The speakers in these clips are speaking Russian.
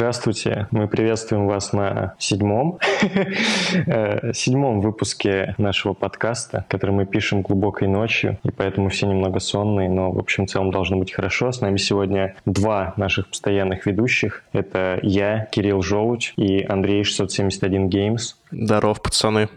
Здравствуйте, мы приветствуем вас на седьмом, э, седьмом выпуске нашего подкаста, который мы пишем глубокой ночью, и поэтому все немного сонные, но в общем в целом должно быть хорошо. С нами сегодня два наших постоянных ведущих. Это я, Кирилл Желудь и Андрей 671 Games. Здоров, пацаны.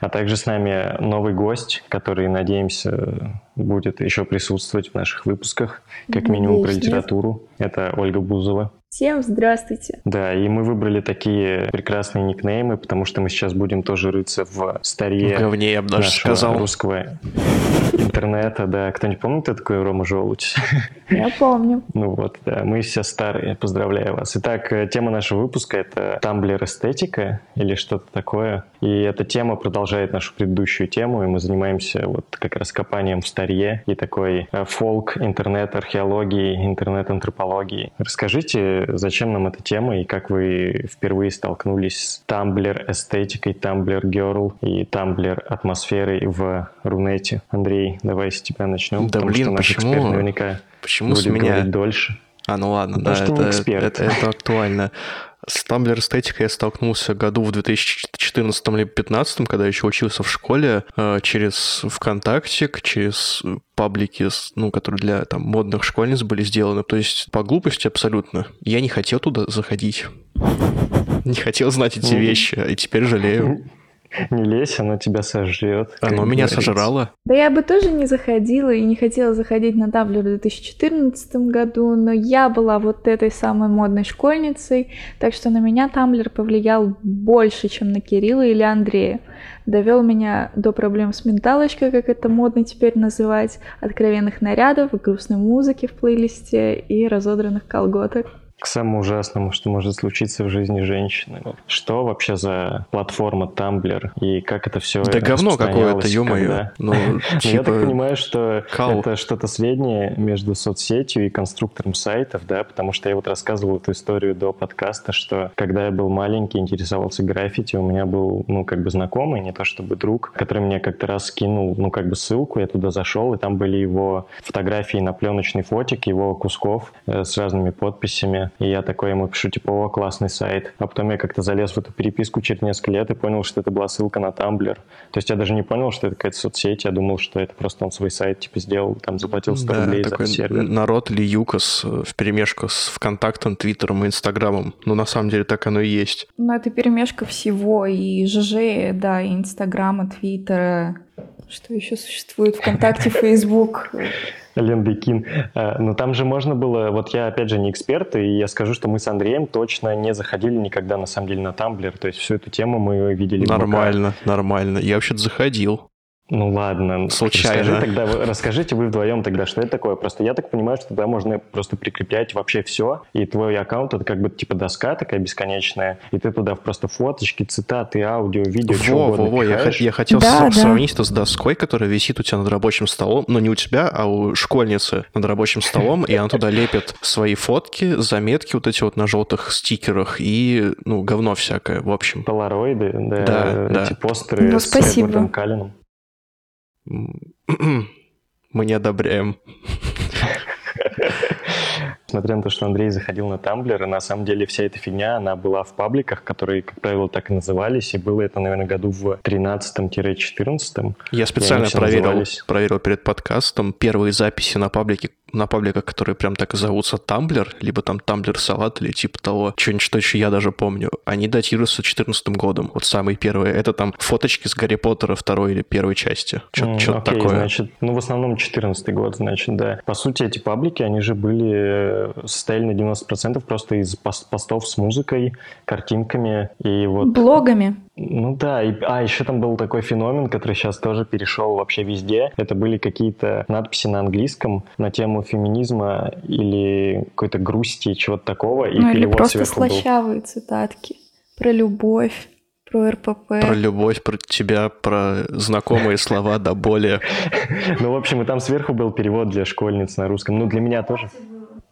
А также с нами новый гость, который, надеемся, будет еще присутствовать в наших выпусках, как минимум про литературу. Это Ольга Бузова. Всем здравствуйте. Да, и мы выбрали такие прекрасные никнеймы, потому что мы сейчас будем тоже рыться в старе в говне, я бы даже сказал. русского интернета. Да, кто-нибудь помнит, кто такой Рома Желудь? Я помню. Ну вот, да, мы все старые, поздравляю вас. Итак, э, тема нашего выпуска — это тамблер эстетика или что-то такое. И эта тема продолжает нашу предыдущую тему, и мы занимаемся вот как раз копанием в старье и такой э, фолк, интернет-археологии, интернет-антропологии. Расскажите, зачем нам эта тема и как вы впервые столкнулись с Tumblr эстетикой, Tumblr Girl и Tumblr атмосферой в Рунете. Андрей, давай с тебя начнем, да, потому блин, что наш почему? эксперт наверняка почему будет с меня? говорить дольше. А, ну ладно, Потому да, что это, это, это актуально. С Tumblr эстетикой я столкнулся году в 2014 или 2015, когда еще учился в школе, э, через ВКонтакте, через паблики, ну, которые для там, модных школьниц были сделаны. То есть по глупости абсолютно. Я не хотел туда заходить. Не хотел знать эти вещи, и теперь жалею. Не лезь, оно тебя сожрет. Оно меня говорится. сожрало. Да я бы тоже не заходила и не хотела заходить на таблер в 2014 году, но я была вот этой самой модной школьницей, так что на меня Тамблер повлиял больше, чем на Кирилла или Андрея. Довел меня до проблем с менталочкой, как это модно теперь называть, откровенных нарядов, грустной музыки в плейлисте и разодранных колготок. К самому ужасному, что может случиться в жизни женщины. Что вообще за платформа Tumblr и как это все Да говно какое-то, ё-моё. Ну, Ну, я так типа, понимаю, что это что-то среднее между соцсетью и конструктором сайтов, да, потому что я вот рассказывал эту историю до подкаста, что когда я был маленький, интересовался граффити, у меня был, ну, как бы знакомый, не то чтобы друг, который мне как-то раз скинул, ну, как бы ссылку, я туда зашел, и там были его фотографии на пленочный фотик, его кусков э, с разными подписями, и я такой ему пишу, типа, о, классный сайт. А потом я как-то залез в эту переписку через несколько лет и понял, что это была ссылка на Tumblr. То есть я даже не понял, что это какая-то соцсеть, я думал, что это просто он свой сайт, типа, сделал, там, заплатил 100 Да, рублей за такой сервер. народ или Юкос в перемешку с ВКонтактом, Твиттером и Инстаграмом. Ну, на самом деле, так оно и есть. Ну, это перемешка всего, и ЖЖ, да, и Инстаграма, Твиттера, что еще существует, ВКонтакте, Фейсбук. Лендекин. А, Но там же можно было, вот я опять же не эксперт, и я скажу, что мы с Андреем точно не заходили никогда на самом деле на Tumblr, то есть всю эту тему мы видели. Нормально, нормально. Я вообще-то заходил. Ну ладно. Случайно. Расскажи тогда, вы- расскажите вы вдвоем тогда, что это такое. Просто я так понимаю, что туда можно просто прикреплять вообще все, и твой аккаунт это как бы типа доска такая бесконечная, и ты туда просто фоточки, цитаты, аудио, видео, Во, угодно во, во, я, я хотел Да, с- да. сравнить это с доской, которая висит у тебя над рабочим столом, но не у тебя, а у школьницы над рабочим столом, и она туда лепит свои фотки, заметки вот эти вот на желтых стикерах и, ну, говно всякое, в общем. Полароиды, да, Да, да. эти постеры Ну, с спасибо. Эдвардом Каллином. Мы не одобряем. Несмотря на то, что Андрей заходил на Тамблер, и на самом деле вся эта фигня, она была в пабликах, которые, как правило, так и назывались, и было это, наверное, году в 13-14. Я специально проверил, назывались. проверил перед подкастом первые записи на паблике, на пабликах, которые прям так и зовутся Тамблер, либо там Тамблер Салат или типа того, что-нибудь, что еще я даже помню. Они датируются 14 годом. Вот самые первые. Это там фоточки с Гарри Поттера второй или первой части. Что-то, М, что-то окей, такое. значит, ну, в основном 14 год, значит, да. По сути, эти паблики, они же были, э, состояли на 90% просто из пос- постов с музыкой, картинками, и вот Блогами. Ну да, и, а еще там был такой феномен, который сейчас тоже перешел вообще везде. Это были какие-то надписи на английском на тему феминизма или какой-то грусти, чего-то такого. И ну или просто сверху был. слащавые цитатки про любовь, про РПП. Про любовь, про тебя, про знакомые слова до боли. Ну, в общем, и там сверху был перевод для школьниц на русском. Ну, для меня тоже.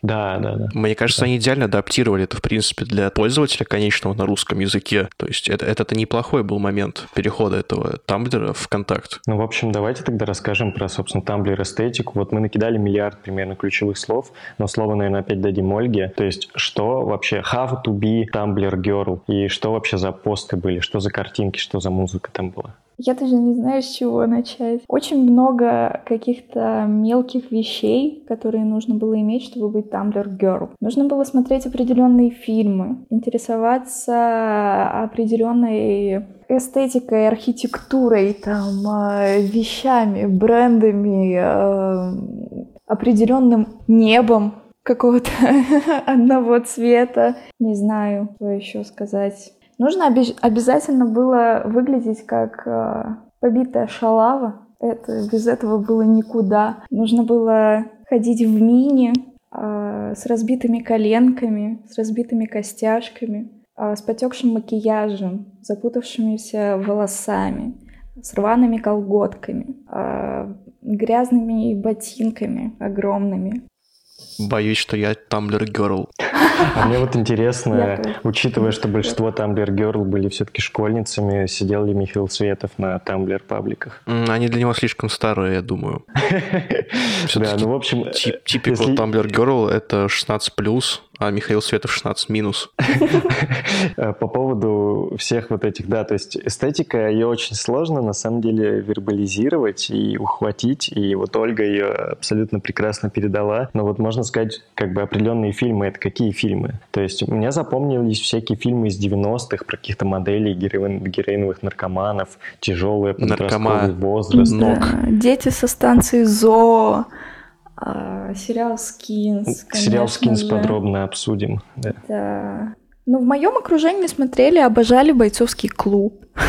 Да, да, да. Мне кажется, Да. они идеально адаптировали это, в принципе, для пользователя конечного на русском языке. То есть это, это неплохой был момент перехода этого Тамблера в контакт. Ну, в общем, давайте тогда расскажем про, собственно, Tumblr эстетику. Вот мы накидали миллиард примерно ключевых слов, но слово, наверное, опять дадим Ольге. То есть, что вообще how to be Tumblr girl? И что вообще за посты были? Что за картинки? Что за музыка там была? Я даже не знаю, с чего начать. Очень много каких-то мелких вещей, которые нужно было иметь, чтобы быть Tumblr Girl. Нужно было смотреть определенные фильмы, интересоваться определенной эстетикой, архитектурой, там, э, вещами, брендами, э, определенным небом какого-то одного цвета. Не знаю, что еще сказать. Нужно оби- обязательно было выглядеть как э, побитая шалава. Это без этого было никуда. Нужно было ходить в мини э, с разбитыми коленками, с разбитыми костяшками, э, с потекшим макияжем, запутавшимися волосами, с рваными колготками, э, грязными ботинками огромными. Боюсь, что я Tumblr Girl. А мне вот интересно, учитывая, что большинство Tumblr Girl были все-таки школьницами, сидел ли Михаил Светов на Tumblr пабликах? Они для него слишком старые, я думаю. Да, ну, в общем, Тип, типикал Tumblr Girl это 16+, а Михаил Светов 16-. Э, По поводу всех вот этих, да, то есть эстетика, ее очень сложно на самом деле вербализировать и ухватить, и вот Ольга ее абсолютно прекрасно передала, но вот можно сказать, как бы определенные фильмы, это какие фильмы? То есть у меня запомнились всякие фильмы из 90-х про каких-то моделей героин- героиновых наркоманов, тяжелый подростковый Наркома- возраст. Ног. Да, Дети со станции ЗОО, а, сериал Скинс. Сериал «Скинс» же. подробно обсудим. да. Да. Ну, в моем окружении смотрели, обожали бойцовский клуб.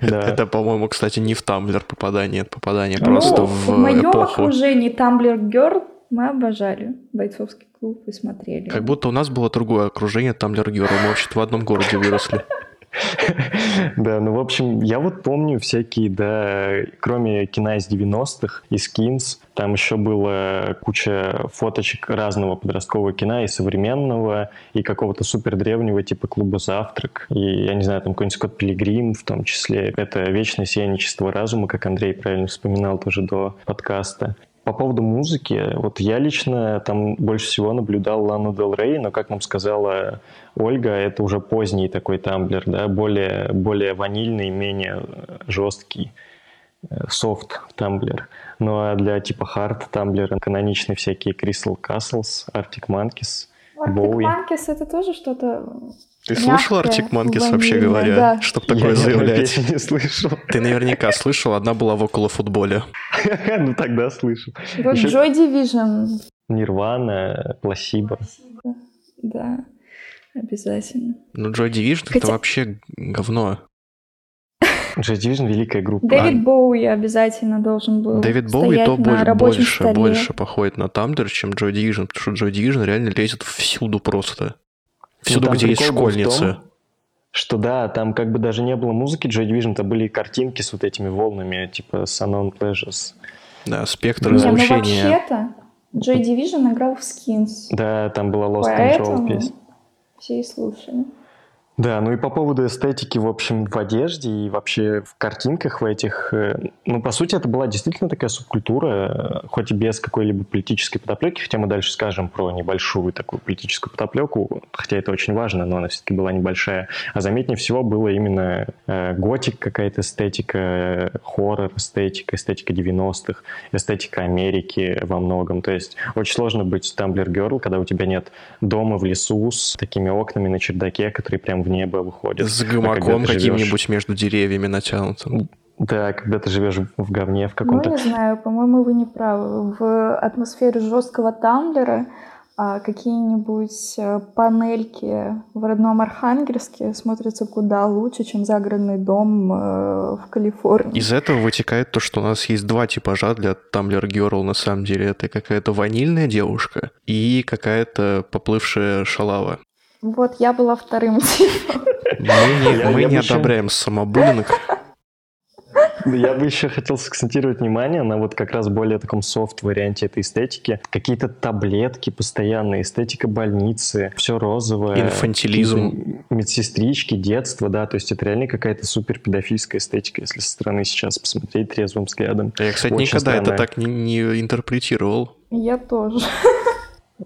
Да. Это, по-моему, кстати, не в Tumblr попадание, это попадание Ну, просто в в моем эпоху. окружении Tumblr Girl мы обожали бойцовский клуб и смотрели. Как будто у нас было другое окружение Tumblr Girl, мы вообще в одном городе выросли. Да, ну, в общем, я вот помню всякие, да, кроме кино из 90-х и скинс, там еще было куча фоточек разного подросткового кино и современного, и какого-то супер древнего типа клуба «Завтрак», и, я не знаю, там какой-нибудь Скотт Пилигрим в том числе. Это «Вечное сияние чистого разума», как Андрей правильно вспоминал тоже до подкаста. По поводу музыки, вот я лично там больше всего наблюдал Лану Дел Рей, но, как нам сказала Ольга, это уже поздний такой тамблер, да, более, более ванильный, менее э, жесткий софт тамблер. Ну а для типа хард тамблера каноничные всякие Crystal Castles, Arctic Monkeys, Боуи. Манкис это тоже что-то... Ты мягкое, Arctic Monkeys, вообще говоря? да. Чтоб Я такое одной заявлять. песни не слышал. Ты наверняка слышал, одна была в около футболе. Ну тогда слышал. Вот Ещё- Joy Division. Нирвана, Пласибо. Да, обязательно. Ну, Joy Division это вообще говно. Joy Division великая группа. Дэвид Боуи обязательно должен был Дэвид Боуи то больше, больше походит на Tumblr, чем Joy Division, потому что Joy Division реально лезет всюду просто. Всюду, Ну, где есть школьницы. том, Что да, там как бы даже не было музыки Joy Division, это были картинки с вот этими волнами, типа on Pleasures. Да, спектр Не, ну излучения. вообще-то Joy Division играл в Skins, Да, там была Lost Control поэтому песня. все и слушали. Да, ну и по поводу эстетики, в общем, в одежде и вообще в картинках в этих, э, ну, по сути, это была действительно такая субкультура, э, хоть и без какой-либо политической подоплеки, хотя мы дальше скажем про небольшую такую политическую подоплеку, хотя это очень важно, но она все-таки была небольшая. А заметнее всего было именно э, готик какая-то эстетика, хоррор эстетика, эстетика 90-х, эстетика Америки во многом. То есть очень сложно быть Girl, когда у тебя нет дома в лесу с такими окнами на чердаке, которые прям в небо выходят. С А гамаком живешь- каким-нибудь между деревьями натянутым. Да, когда ты живешь в говне в Ну, каком-то. не знаю, по-моему, вы не правы. В атмосфере жесткого тамблера а, какие-нибудь а, панельки в родном Архангельске смотрятся куда лучше, чем загородный дом э, в Калифорнии. Из этого вытекает то, что у нас есть два типажа для Tumblr Girl на самом деле. Это какая-то ванильная девушка и какая-то поплывшая шалава. Вот я была вторым типом. Мы не, Я- мы я не бы еще- одобряем самобуллинг. Я бы еще хотел сакцентировать внимание на вот как раз более таком софт-варианте этой эстетики. Какие-то таблетки постоянные, эстетика больницы, все розовое. Инфантилизм. Медсестрички, детство, да, то есть это реально какая-то супер педофильская эстетика, если со стороны сейчас посмотреть трезвым взглядом. Я, кстати, Очень никогда странная. это так не, не интерпретировал. Я тоже.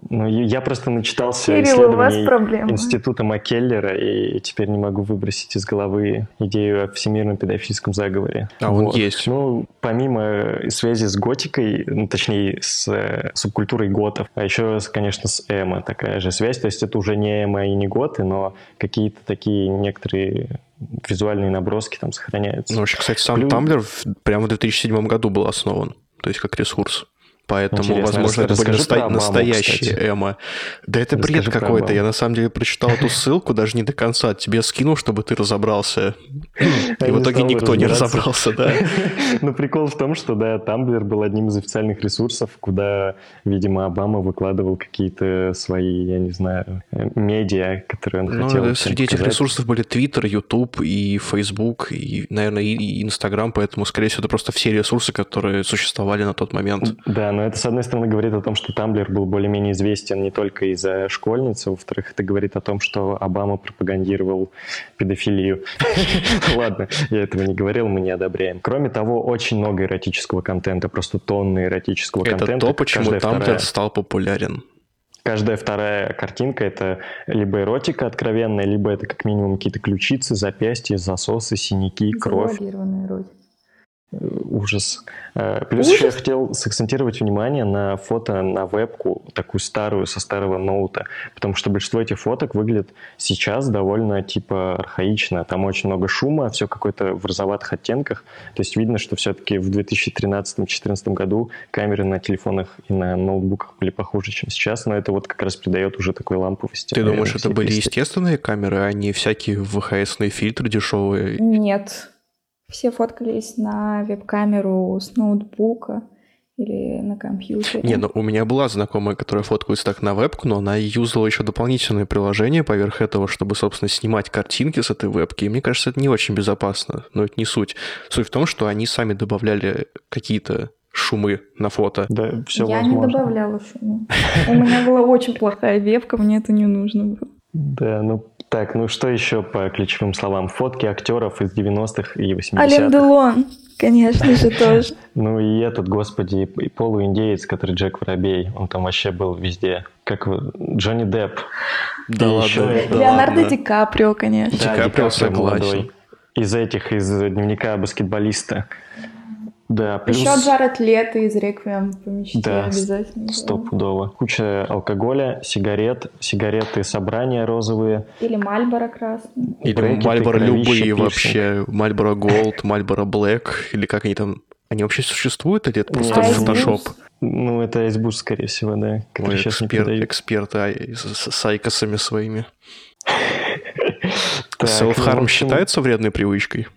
Ну, я просто начитался Кирилл, исследований Института Маккеллера, и теперь не могу выбросить из головы идею о всемирном педофильском заговоре. А вот. он есть. Ну, помимо связи с готикой, ну, точнее, с э, субкультурой готов, а еще, конечно, с эмо такая же связь. То есть это уже не эмо и не готы, но какие-то такие некоторые визуальные наброски там сохраняются. Ну, вообще, кстати, сам Плюс... Tumblr прямо в 2007 году был основан, то есть как ресурс. Поэтому, Интересно, возможно, это были наста- Обаму, настоящие кстати. эмо. Да это расскажи бред какой-то. Я на самом деле прочитал эту ссылку даже не до конца. Тебе скинул, чтобы ты разобрался. И в итоге никто не разобрался, да. Ну, прикол в том, что, да, Тамблер был одним из официальных ресурсов, куда, видимо, Обама выкладывал какие-то свои, я не знаю, медиа, которые он хотел Ну, среди этих ресурсов были Twitter, YouTube и Facebook, и, наверное, и Instagram, поэтому, скорее всего, это просто все ресурсы, которые существовали на тот момент. Да, но это, с одной стороны, говорит о том, что Тамблер был более-менее известен не только из-за школьницы, во-вторых, это говорит о том, что Обама пропагандировал педофилию. Ладно, я этого не говорил, мы не одобряем. Кроме того, очень много эротического контента, просто тонны эротического контента. Это то, почему Тамблер стал популярен каждая вторая картинка это либо эротика откровенная, либо это как минимум какие-то ключицы, запястья, засосы, синяки, кровь. эротика. Ужас. Э, плюс Ужас? еще я хотел сакцентировать внимание на фото на вебку, такую старую, со старого ноута, потому что большинство этих фоток выглядит сейчас довольно типа архаично. Там очень много шума, все какое-то в розоватых оттенках. То есть видно, что все-таки в 2013-2014 году камеры на телефонах и на ноутбуках были похуже, чем сейчас, но это вот как раз придает уже такой ламповости. Ты думаешь, это были естественные камеры, а не всякие ВХСные фильтры дешевые? Нет. Все фоткались на веб-камеру с ноутбука или на компьютере. Не, ну у меня была знакомая, которая фоткается так на вебку, но она юзала еще дополнительное приложение поверх этого, чтобы, собственно, снимать картинки с этой вебки. И мне кажется, это не очень безопасно, но это не суть. Суть в том, что они сами добавляли какие-то шумы на фото. Да, все Я возможно. не добавляла шумы. У меня была очень плохая вебка, мне это не нужно было. Да, ну так, ну что еще по ключевым словам? Фотки актеров из 90-х и 80-х. Ален Делон, конечно же, тоже. Ну и этот, господи, и полуиндеец, который Джек Воробей, он там вообще был везде. Как Джонни Депп. Да ладно. Леонардо Ди Каприо, конечно. Ди Каприо согласен. Из этих, из дневника баскетболиста. Да, плюс... Еще Джаред Лето из Реквием по мечте да, обязательно. стопудово. Куча алкоголя, сигарет, сигареты Sobranie розовые. Или Мальборо красный. Или Мальборо любые вообще. Marlboro Gold, Marlboro Black, или как они там... Они вообще существуют или это просто фотошоп? Ну, это Ice Boost, скорее всего, да. Ой, эксперт, эксперт а, с, с IQOS ами своими. Self-harm ну, считается вредной привычкой?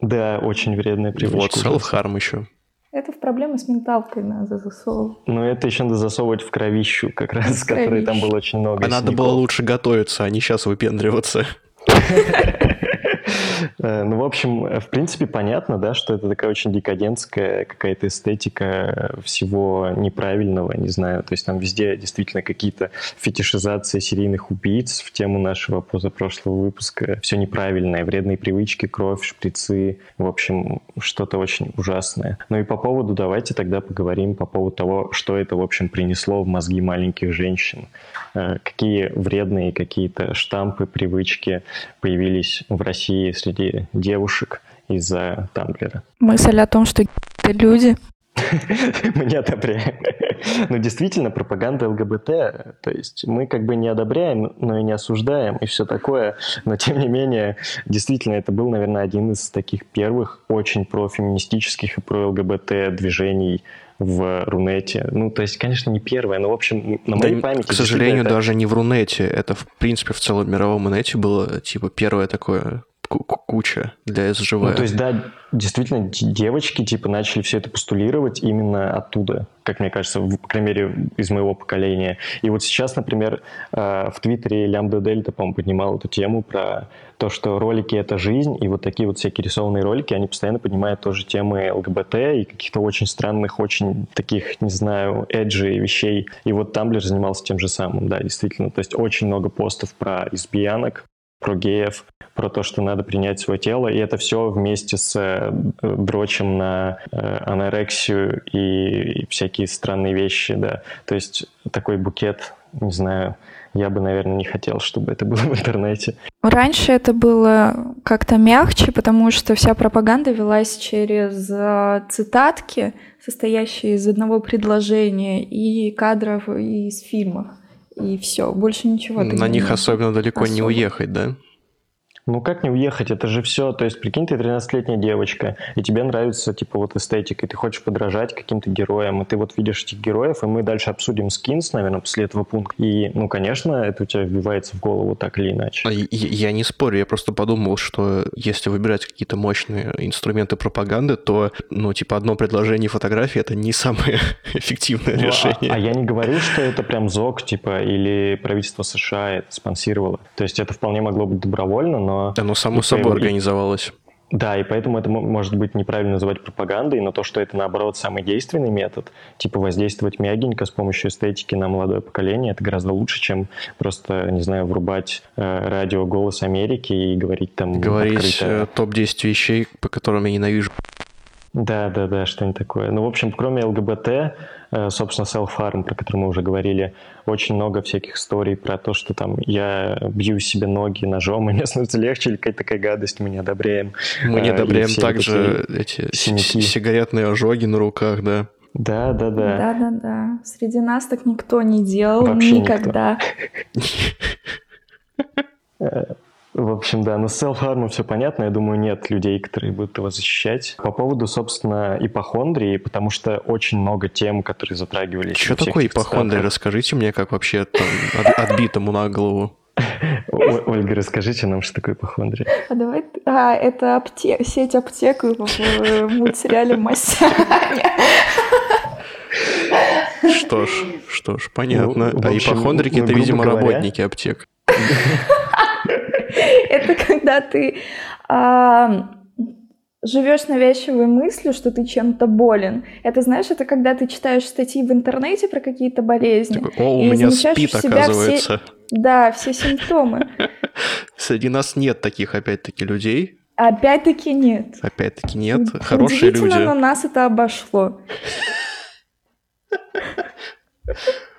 Да, очень вредная привычка. Вот, self-harm еще. Это в проблемы с менталкой надо засовывать. Ну, это еще надо засовывать в кровищу, как раз, в которой там было очень много А надо было лучше готовиться, а не сейчас выпендриваться. Э, ну, в общем, в принципе, понятно, да, что это такая очень декадентская какая-то эстетика всего неправильного, не знаю. То есть там везде действительно какие-то фетишизации серийных убийц в тему нашего позапрошлого выпуска. Все неправильное, вредные привычки, кровь, шприцы. В общем, что-то очень ужасное. Ну и по поводу, давайте тогда поговорим по поводу того, что это, в общем, принесло в мозги маленьких женщин. Э, какие вредные какие-то штампы, привычки появились в России среди девушек из-за Тамблера. Мысль о том, что люди мы не одобряем. Но действительно, пропаганда ЛГБТ, то есть мы как бы не одобряем, но и не осуждаем, и все такое. Но тем не менее, действительно, это был, наверное, один из таких первых очень профеминистических и про ЛГБТ движений в Рунете. Ну, то есть, конечно, не первое, но, в общем, на моей да, памяти... К сожалению, это... даже не в Рунете. Это, в принципе, в целом мировом инете было, типа, первое такое куча для СЖВ. Ну, то есть, да, действительно, девочки, типа, начали все это постулировать именно оттуда, как мне кажется, по крайней мере, из моего поколения. И вот сейчас, например, э, в Твиттере Лямбда Дельта, по-моему, поднимал эту тему про то, что ролики — это жизнь, и вот такие вот всякие рисованные ролики, они постоянно поднимают тоже темы ЛГБТ и каких-то очень странных, очень таких, не знаю, эджи вещей. И вот Тамблер занимался тем же самым, да, действительно. То есть очень много постов про избиянок, про геев, про то, что надо принять свое тело, и это все вместе с э, дрочем на э, анорексию и всякие странные вещи, да. То есть такой букет, не знаю, я бы, наверное, не хотел, чтобы это было в интернете. Раньше это было как-то мягче, потому что вся пропаганда велась через э, цитатки, состоящие из одного предложения и кадров из фильмов. И все, больше ничего. На них особенно далеко особо. не уехать, да? Ну как не уехать? Это же все. То есть, прикинь, ты 13-летняя девочка, и тебе нравится, типа, вот эстетика, и ты хочешь подражать каким-то героям, и ты вот видишь этих героев, и мы дальше обсудим скинс, наверное, после этого пункта. И, ну, конечно, это у тебя вбивается в голову так или иначе. Я, я не спорю, я просто подумал, что если выбирать какие-то мощные инструменты пропаганды, то, ну, типа, одно предложение фотографии — это не самое эффективное ну, решение. А, а я не говорю, что это прям ЗОГ, типа, или правительство США это спонсировало. То есть это вполне могло быть добровольно, но но... Оно само собой и... организовалось. Да, и поэтому это может быть неправильно называть пропагандой, но то, что это, наоборот, самый действенный метод, типа воздействовать мягенько с помощью эстетики на молодое поколение, это гораздо лучше, чем просто, не знаю, врубать э, радио «Голос Америки» и говорить там Говорить э, топ-10 вещей, по которым я ненавижу. Да, да, да, что-нибудь такое. Ну, в общем, кроме ЛГБТ, э, собственно, self-harm, про который мы уже говорили, очень много всяких историй про то, что там я бью себе ноги ножом, и мне становится легче, или какая-то такая гадость, мы не одобряем. Мы не э, одобряем также эти синяки. сигаретные ожоги на руках, да. Да, да, да. Да, да, да. Среди нас так никто не делал Вообще никогда. Никто. В общем, да, но с self-harm все понятно. Я думаю, нет людей, которые будут его защищать. По поводу, собственно, ипохондрии, потому что очень много тем, которые затрагивались. Что такое ипохондрия? Расскажите мне, как вообще там отбитому на голову. Ольга, расскажите нам, что такое ипохондрия. А давай... А, это аптек, сеть аптек в мультсериале «Масяня». Что ж, что ж, понятно. Ну, а ипохондрики – это, видимо, работники аптек. Это когда ты а, живешь навязчивой мыслью, что ты чем-то болен. Это, знаешь, это когда ты читаешь статьи в интернете про какие-то болезни. Такой, О, у и меня спит, оказывается. Все, да, все симптомы. Среди нас нет таких, опять-таки, людей. Опять-таки нет. Опять-таки нет. Хорошие люди. но нас это обошло.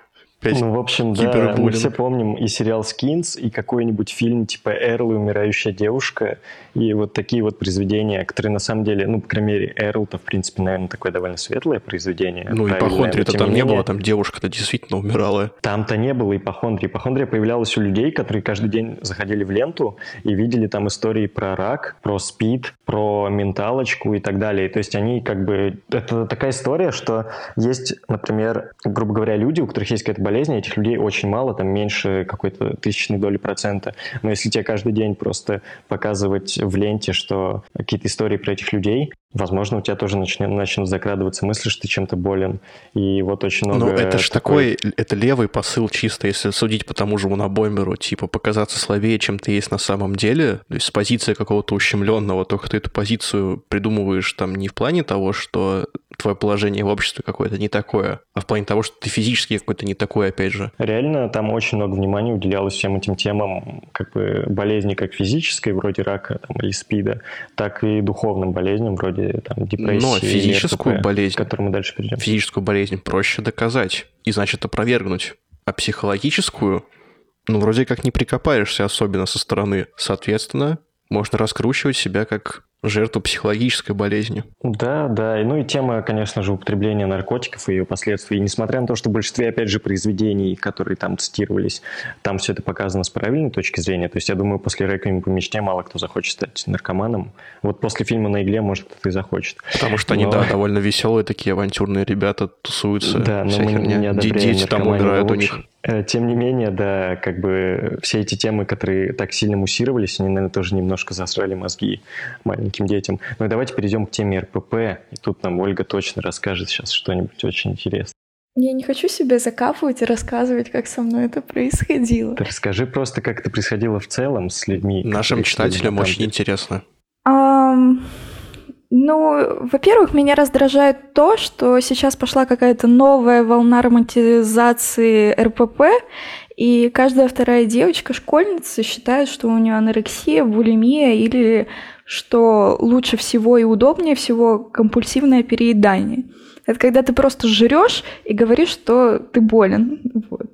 Опять ну, в общем, да, мы все помним и сериал «Скинс», и какой-нибудь фильм типа «Эрл и умирающая девушка», и вот такие вот произведения, которые на самом деле, ну, по крайней мере, «Эрл»-то, в принципе, наверное, такое довольно светлое произведение. Ну, ипохондрии-то там не было, там девушка-то действительно умирала. Там-то не было ипохондрии. Ипохондрия появлялась у людей, которые каждый день заходили в ленту и видели там истории про рак, про спид, про менталочку и так далее. То есть они как бы... Это такая история, что есть, например, грубо говоря, люди, у которых есть какая-то болезнь, этих людей очень мало, там меньше какой-то тысячной доли процента. Но если тебе каждый день просто показывать в ленте, что какие-то истории про этих людей, возможно, у тебя тоже начнет, начнут закрадываться мысли, что ты чем-то болен. И вот очень много... Ну, это же такой... такой... Это левый посыл чисто, если судить по тому же Унабоймеру, типа показаться слабее, чем ты есть на самом деле. То есть с позиции какого-то ущемленного, только ты эту позицию придумываешь там не в плане того, что твое положение в обществе какое-то не такое, а в плане того, что ты физически какой-то не такой, опять же. Реально там очень много внимания уделялось всем этим темам, как бы болезни как физической, вроде рака там, или СПИДа, так и духовным болезням, вроде там, депрессии. Но физическую РПП, болезнь, к которой мы дальше перейдем. Физическую болезнь проще доказать и, значит, опровергнуть. А психологическую, ну, вроде как не прикопаешься особенно со стороны. Соответственно, можно раскручивать себя как жертву психологической болезни. Да, да. Ну и тема, конечно же, употребления наркотиков и ее последствий. И несмотря на то, что в большинстве, опять же, произведений, которые там цитировались, там все это показано с правильной точки зрения. То есть я думаю, после «Реквиема по мечте» мало кто захочет стать наркоманом. Вот после фильма «На игле», может, кто-то и захочет. Потому что но... они, да, довольно веселые такие авантюрные ребята, тусуются. Да, но мы херня. Дети там умирают у них. Э, тем не менее, да, как бы все эти темы, которые так сильно муссировались, они, наверное, тоже немножко засрали мозги маленьким детям. Ну и давайте перейдем к теме РПП. И тут нам Ольга точно расскажет сейчас что-нибудь очень интересное. Я не хочу себя закапывать и рассказывать, как со мной это происходило. Ты расскажи просто, как это происходило в целом с людьми. Нашим читателям очень интересно. Um, ну, во-первых, меня раздражает то, что сейчас пошла какая-то новая волна романтизации РПП, и каждая вторая девочка, школьница, считает, что у нее анорексия, булимия или что лучше всего и удобнее всего компульсивное переедание. Это когда ты просто жрешь и говоришь, что ты болен. Вот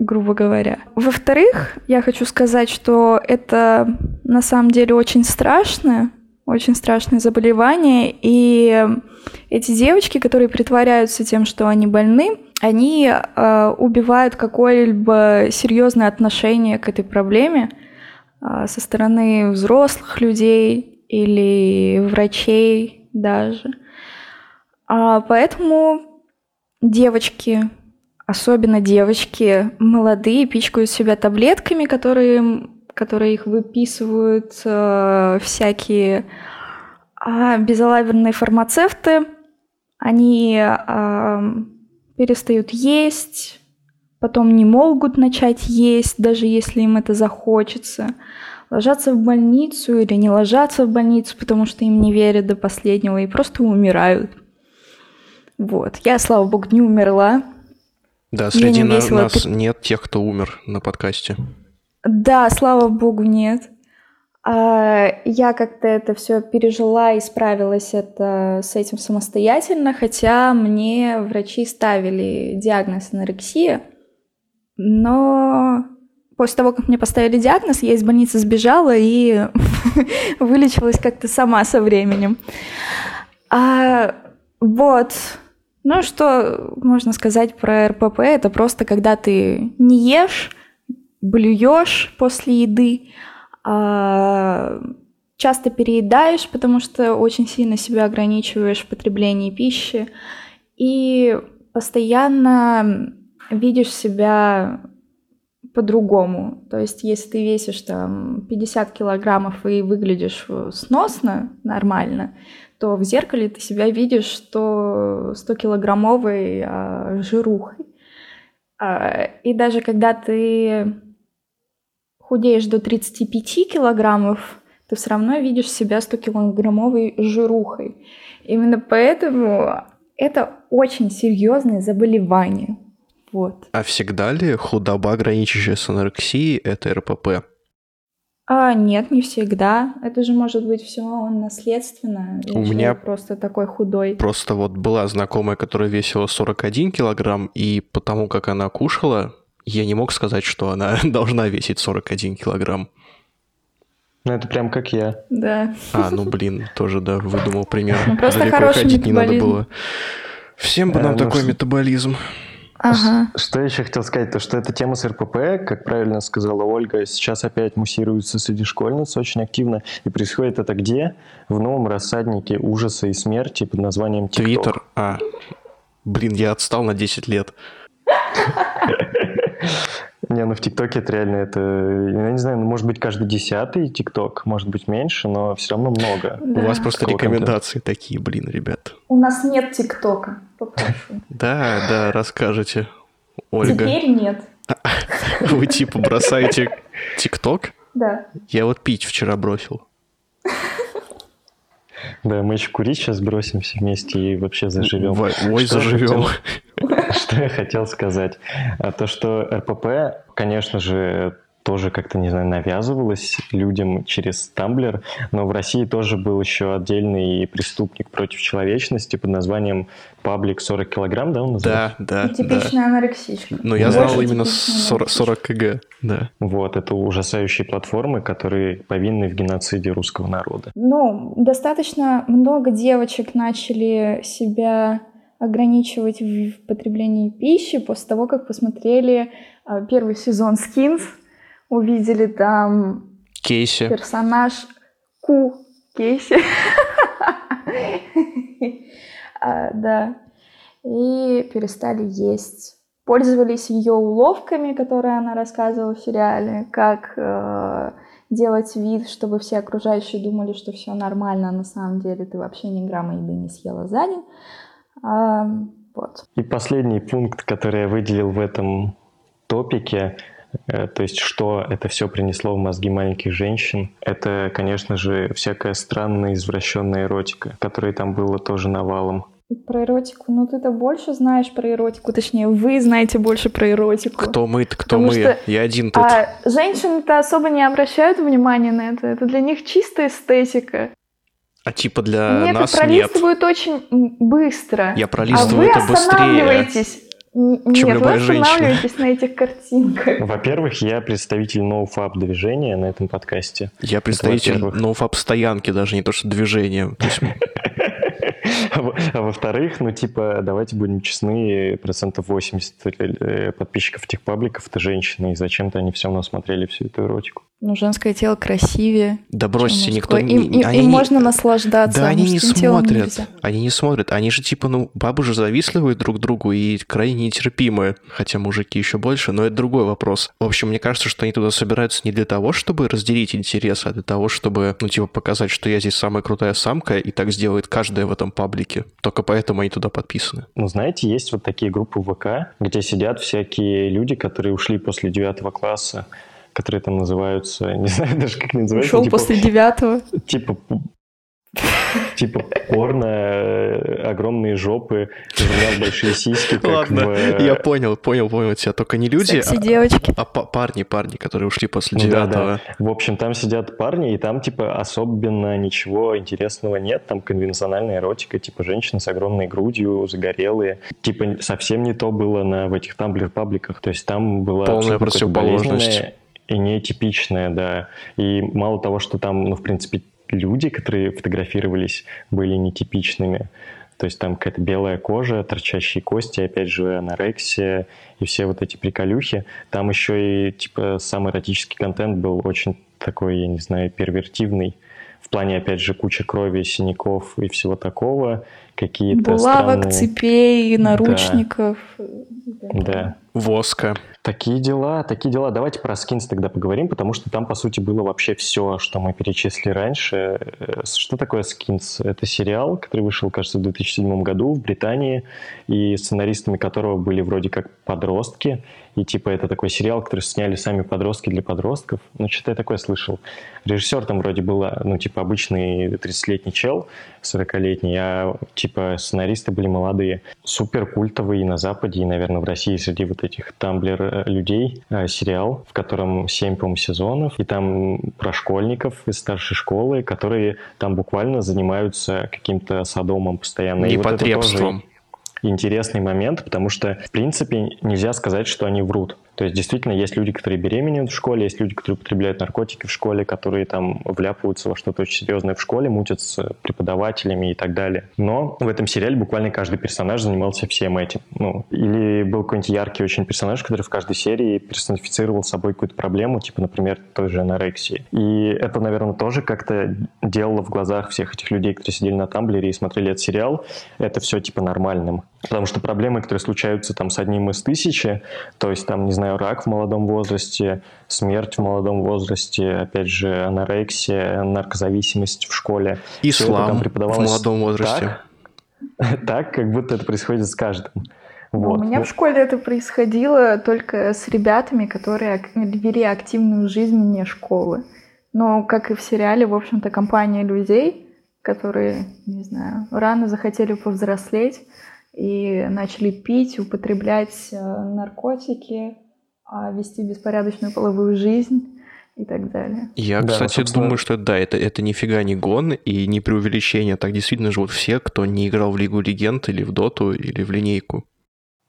грубо говоря. Во-вторых, я хочу сказать, что это на самом деле очень страшно, очень страшное заболевание, и эти девочки, которые притворяются тем, что они больны, они э, убивают какое-либо серьезное отношение к этой проблеме э, со стороны взрослых людей или врачей даже. А поэтому девочки, особенно девочки молодые, пичкают себя таблетками, которые, которые их выписывают э, всякие э, безалаберные фармацевты. Они э, перестают есть, потом не могут начать есть, даже если им это захочется. Ложатся в больницу или не ложатся в больницу, потому что им не верят до последнего и просто умирают. Вот. Я, слава богу, не умерла. Да, среди на, нас нет тех, кто умер на подкасте. Да, слава богу, нет. А, я как-то это все пережила и справилась это, с этим самостоятельно, хотя мне врачи ставили диагноз анорексия, но после того, как мне поставили диагноз, я из больницы сбежала и вылечилась как-то сама со временем. А, вот, ну, что можно сказать про РПП? Это просто когда ты не ешь, блюешь после еды, а часто переедаешь, потому что очень сильно себя ограничиваешь в потреблении пищи, и постоянно видишь себя по-другому. То есть, если ты весишь там 50 килограммов и выглядишь сносно, нормально, то в зеркале ты себя видишь что 100-килограммовой а, жирухой. А, и даже когда ты худеешь до 35 килограммов, ты все равно видишь себя 100-килограммовой жирухой. Именно поэтому это очень серьезное заболевание. Вот. А всегда ли худоба, граничащая с анорексией, это РПП? А, нет, не всегда. Это же может быть все наследственно. У меня просто такой худой. Просто вот была знакомая, которая весила 41 килограмм, и потому как она кушала, я не мог сказать, что она должна весить 41 килограмм. Ну, это прям как я. Да. А, ну, блин, тоже, да, выдумал пример. Ну, просто Далеко ходить не надо было. Всем бы нам ну, такой метаболизм. Ага. Что еще хотел сказать, то что эта тема с РПП, как правильно сказала Ольга, сейчас опять муссируется среди школьниц очень активно. И происходит это где? В новом рассаднике ужаса и смерти под названием TikTok. Твиттер? А, блин, я отстал на 10 лет. Не, ну в ТикТоке это реально, это, я не знаю, ну, может быть, каждый десятый ТикТок, может быть, меньше, но все равно много. Да. У вас просто рекомендации такие, блин, ребят. У нас нет ТикТока, попрошу. Да, да, расскажите, Ольга. Теперь нет. Вы типа бросаете ТикТок? Да. Я вот пить вчера бросил. Да, мы еще курить сейчас бросим все вместе и вообще заживем. Ой, заживем. Что я хотел сказать? А то, что РПП, конечно же, тоже как-то, не знаю, навязывалось людям через Тамблер, но в России тоже был еще отдельный преступник против человечности под названием Паблик 40 килограмм, да, он называется? Да, да. Типичная да. анорексичка. Но я знал именно 40, 40 кг, да. Вот, это ужасающие платформы, которые повинны в геноциде русского народа. Ну, достаточно много девочек начали себя ограничивать в потреблении пищи после того, как посмотрели а, первый сезон Skins, увидели там Кейси. персонаж Ку Кейси. а, да. И перестали есть пользовались ее уловками, которые она рассказывала в сериале, как э, делать вид, чтобы все окружающие думали, что все нормально, а на самом деле ты вообще ни грамма еды не съела за день. А, вот. И последний пункт, который я выделил в этом топике, э, то есть что это все принесло в мозги маленьких женщин, это, конечно же, всякая странная извращенная эротика, которой там было тоже навалом. Про эротику, ну ты-то больше знаешь про эротику, точнее, вы знаете больше про эротику. Кто мы-то, кто Потому мы? Что, Я один тут. А женщины-то особо не обращают внимания на это, это для них чистая эстетика. А типа для нет, нас пролистывают нет. очень быстро. Я пролистываю а это быстрее. останавливаетесь. Чем Нет, любая вы останавливаетесь на этих картинках. Во-первых, я представитель NoFap движения на этом подкасте. Я представитель NoFap стоянки, даже не то что движения. А, во-вторых, ну, типа, давайте будем честны, процентов 80 э, подписчиков тех пабликов это женщины, и зачем-то они все равно смотрели всю эту эротику. Ну, женское тело красивее. Да бросьте, никто не... Им, им, им можно наслаждаться. Да, они не смотрят. Они не смотрят. Они же типа, ну, бабы же завистливые друг другу и крайне нетерпимые. Хотя мужики еще больше, но это другой вопрос. В общем, мне кажется, что они туда собираются не для того, чтобы разделить интересы, а для того, чтобы, ну, типа, показать, что я здесь самая крутая самка, и так сделает каждая в этом паблике. Только поэтому они туда подписаны. Ну, знаете, есть вот такие группы ВК, где сидят всякие люди, которые ушли после девятого класса, которые там называются, не знаю даже, как они называются. Ушел типа, после девятого. Типа Типа порно, э, огромные жопы, журнал большие сиськи. Как Ладно, в... я понял, понял, понял тебя. Только не люди, а, девочки. а, а парни, парни, которые ушли после девятого. Да, да. В общем, там сидят парни, и там типа особенно ничего интересного нет. Там конвенциональная эротика, типа женщины с огромной грудью, загорелые. Типа совсем не то было на в этих тамблер-пабликах. То есть там была полная противоположность и нетипичная, да. И мало того, что там, ну, в принципе, люди, которые фотографировались, были нетипичными. То есть там какая-то белая кожа, торчащие кости, опять же, анорексия и все вот эти приколюхи. Там еще и, типа, сам эротический контент был очень такой, я не знаю, первертивный. В плане, опять же, куча крови, синяков и всего такого. Какие-то Булавок, странные... цепей, наручников. Да. да. Воска. Такие дела, такие дела. Давайте про скинс тогда поговорим, потому что там, по сути, было вообще все, что мы перечислили раньше. Э, что такое скинс? Это сериал, который вышел, кажется, в 2007 году в Британии, и сценаристами которого были вроде как подростки. И типа это такой сериал, который сняли сами подростки для подростков. Ну, что-то я такое слышал. Режиссер там вроде был, ну, типа обычный 30-летний чел, 40-летний, а типа сценаристы были молодые. Супер культовый и на Западе, и, наверное, в России среди вот этих тамблер Э, людей э, сериал, в котором 7, по сезонов, и там про школьников из старшей школы, которые там буквально занимаются каким-то садомом постоянно. И вот это тоже интересный момент, потому что, в принципе, нельзя сказать, что они врут. То есть, действительно, есть люди, которые беременеют в школе, есть люди, которые употребляют наркотики в школе, которые там вляпываются во что-то очень серьезное в школе, мутят с преподавателями и так далее. Но в этом сериале буквально каждый персонаж занимался всем этим. Ну, или был какой-нибудь яркий очень персонаж, который в каждой серии персонифицировал собой какую-то проблему, типа, например, той же анорексии. И это, наверное, тоже как-то делало в глазах всех этих людей, которые сидели на Тамблере и смотрели этот сериал, это все, типа, нормальным. Потому что проблемы, которые случаются там с одним из тысячи, то есть там, не знаю, рак в молодом возрасте, смерть в молодом возрасте, опять же, анорексия, наркозависимость в школе. Ислам там преподавалось в молодом возрасте. Так, так, как будто это происходит с каждым. Вот. У меня в школе это происходило только с ребятами, которые вели активную жизнь вне школы. Но, как и в сериале, в общем-то, компания людей, которые, не знаю, рано захотели повзрослеть, и начали пить, употреблять э, наркотики, а вести беспорядочную половую жизнь и так далее. Я, да, кстати, собственно... думаю, что да, это, это нифига не гон и не преувеличение. Так действительно живут все, кто не играл в Лигу Легенд или в Доту или в линейку.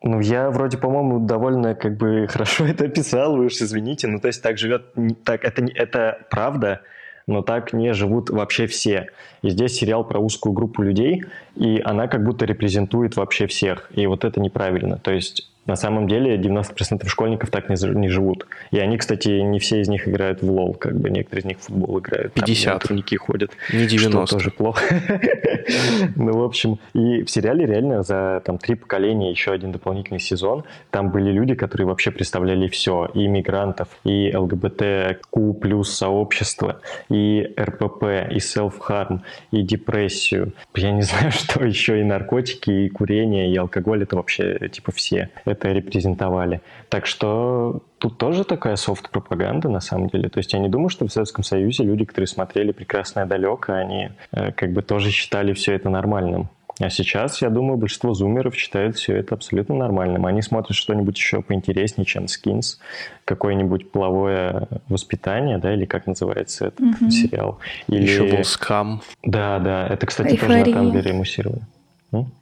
Ну, я вроде, по-моему, довольно как бы хорошо это описал, вы уж извините. Ну, то есть так живет, так, это, это правда, но так не живут вообще все. И здесь сериал про узкую группу людей, и она как будто репрезентует вообще всех. И вот это неправильно. То есть На самом деле 90% школьников так не, не живут. И они, кстати, не все из них играют в лол, как бы некоторые из них в футбол играют. 50. Там турники ходят. Не 90. Что тоже плохо. ну, в общем, и в сериале реально за там три поколения еще один дополнительный сезон. Там были люди, которые вообще представляли все. И иммигрантов, и ЛГБТК плюс сообщество, и РПП, и селф-харм, и депрессию. Я не знаю, что еще, и наркотики, и курение, и алкоголь. Это вообще типа все это репрезентовали. Так что тут тоже такая софт-пропаганда на самом деле. То есть я не думаю, что в Советском Союзе люди, которые смотрели «Прекрасное далеко», они э, как бы тоже считали все это нормальным. А сейчас, я думаю, большинство зумеров считают все это абсолютно нормальным. Они смотрят что-нибудь еще поинтереснее, чем скинс, какое-нибудь половое воспитание, да, или как называется этот mm-hmm. сериал. Или... Еще был скам. Да, да, это, кстати, Эйфория. тоже на Тамблере муссировано.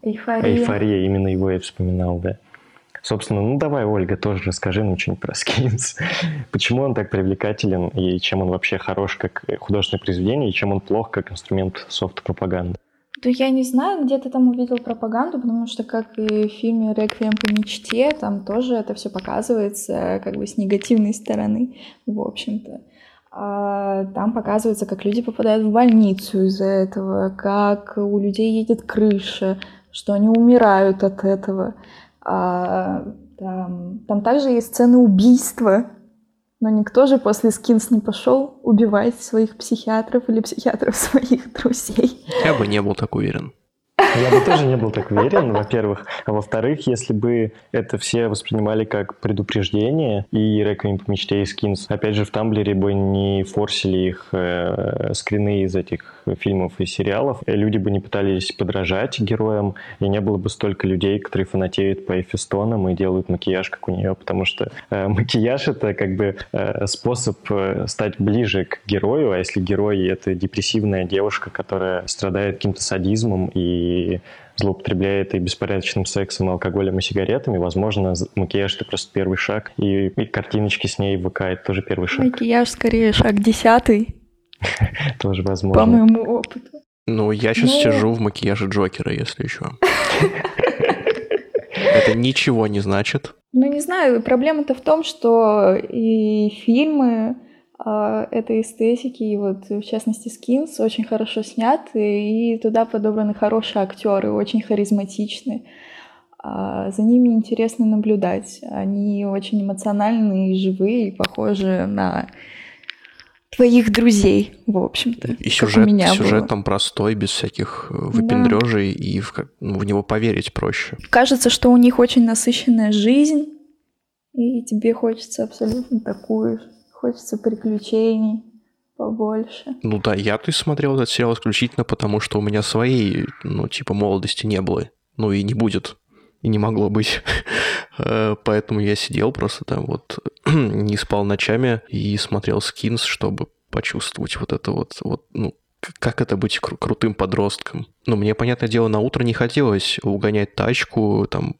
Эйфория. Эйфория, именно его я вспоминал, да. Собственно, ну давай, Ольга, тоже расскажи нам что-нибудь про Скинс. Почему он так привлекателен и чем он вообще хорош как художественное произведение, и чем он плох как инструмент софт-пропаганды? Да я не знаю, где ты там увидел пропаганду, потому что, как и в фильме «Реквием по мечте», там тоже это все показывается как бы с негативной стороны, в общем-то. А там показывается, как люди попадают в больницу из-за этого, как у людей едет крыша, что они умирают от этого. А, там, там также есть сцены убийства, но никто же после скинс не пошел убивать своих психиатров или психиатров своих друзей. Я бы не был так уверен. Я бы тоже не был так уверен, во-первых. А во-вторых, если бы это все воспринимали как предупреждение и Реквием по мечте и Скинс, опять же, в Тамблере бы не форсили их э, скрины из этих фильмов и сериалов, и люди бы не пытались подражать героям, и не было бы столько людей, которые фанатеют по Эфестонам и делают макияж, как у нее, потому что э, макияж — это как бы э, способ э, стать ближе к герою, а если герой — это депрессивная девушка, которая страдает каким-то садизмом и злоупотребляет и беспорядочным сексом, алкоголем и сигаретами, возможно, макияж это просто первый шаг, и, и картиночки с ней в ВК это тоже первый шаг. Макияж скорее шаг десятый. Тоже возможно. По моему опыту. Ну, я сейчас ну. сижу в макияже Джокера, если еще. Это ничего не значит. Ну, не знаю, проблема-то в том, что и фильмы, этой эстетики, и вот в частности Скинс очень хорошо сняты, и туда подобраны хорошие актеры, очень харизматичны. А, за ними интересно наблюдать. Они очень эмоциональные, живые, и похожи на твоих друзей, в общем-то. И сюжет, сюжет там простой, без всяких э, выпендрежей, да. и в, ну, в него поверить проще. Кажется, что у них очень насыщенная жизнь, и тебе хочется абсолютно такую Хочется приключений побольше. Ну да, я то смотрел этот сериал исключительно потому, что у меня своей, ну, типа, молодости не было. Ну и не будет. И не могло быть. Э, поэтому я сидел просто там вот, не спал ночами и смотрел скинс, чтобы почувствовать вот это вот, вот ну, как это быть кру- крутым подростком. Ну, мне, понятное дело, на утро не хотелось угонять тачку, там,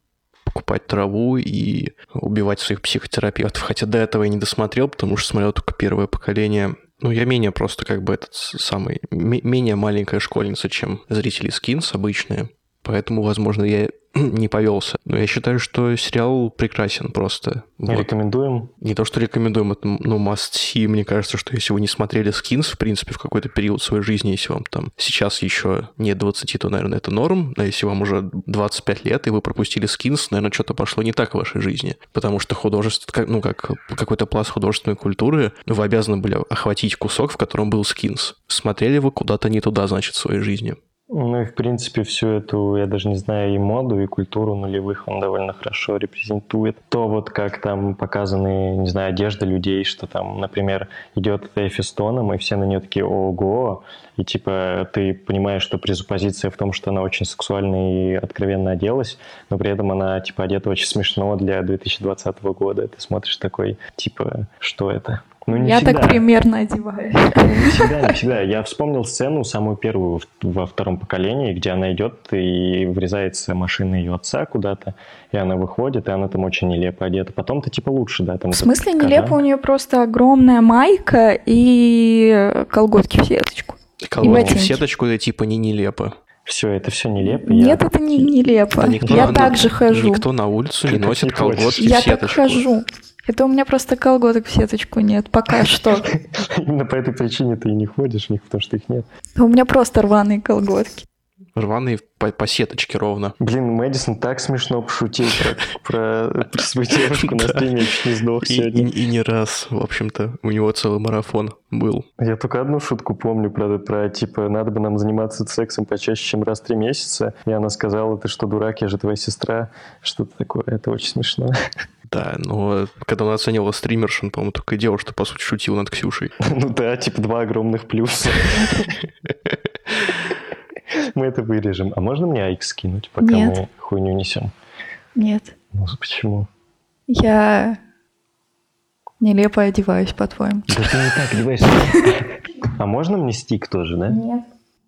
покупать траву и убивать своих психотерапевтов. Хотя до этого я не досмотрел, потому что смотрел только первое поколение. Ну, я менее просто как бы этот самый... менее маленькая школьница, чем зрители Скинс обычные. Поэтому, возможно, я не повелся. Но я считаю, что сериал прекрасен просто. Вот. Рекомендуем? Не то, что рекомендуем, это, ну, must see. Мне кажется, что если вы не смотрели Skins, в принципе, в какой-то период своей жизни, если вам там сейчас еще нет 20, то, наверное, это норм. А если вам уже 25 лет, и вы пропустили Skins, наверное, что-то пошло не так в вашей жизни. Потому что художество, ну, как какой-то пласт художественной культуры, вы обязаны были охватить кусок, в котором был Skins. Смотрели вы куда-то не туда, значит, в своей жизни. Ну и, в принципе, всю эту, я даже не знаю, и моду, и культуру нулевых он довольно хорошо репрезентует. То вот как там показаны, не знаю, одежда людей, что там, например, идет Эйфи Стоном, и все на нее такие «Ого!», и типа ты понимаешь, что презуппозиция в том, что она очень сексуально и откровенно оделась, но при этом она типа одета очень смешно для 2020 года. Ты смотришь такой, типа, что это? Ну, не Я всегда. так примерно одеваюсь. Не всегда, не всегда. Я вспомнил сцену, самую первую во втором поколении, где она идет и врезается машина ее отца куда-то, и она выходит, и она там очень нелепо одета. Потом-то типа лучше, да? Там в смысле нелепо? У нее просто огромная майка и колготки в сеточку. Колготки в сеточку это типа не нелепо. Все, это все нелепо. Нет, это не нелепо. Да никто я на- так же хожу. Никто на улицу не носит не ходишь. колготки Я в так сеточку. хожу. Это у меня просто колготок в сеточку нет, пока что. Именно по этой причине ты и не ходишь в них, потому что их нет. У меня просто рваные колготки. Рваные по, по сеточке ровно. Блин, Мэдисон так смешно пошутил про, про, про свою девушку на стриме, чуть не сдох И, сегодня. и- и не раз, в общем-то, у него целый марафон был. Я только одну шутку помню про, про, типа, надо бы нам заниматься сексом почаще, чем раз в три месяца. И она сказала, ты что, дурак, я же твоя сестра. Что-то такое, это очень смешно. Да, но когда он оценивал стримерш, он, по-моему, только и делал, что, по сути, шутил над Ксюшей. Ну да, типа два огромных плюса. Мы это вырежем. А можно мне айк скинуть, пока Нет. мы хуйню несем? Нет. Ну, почему? Я нелепо одеваюсь, по-твоему. Да ты не так одеваешься. А можно мне стик тоже, да? Нет.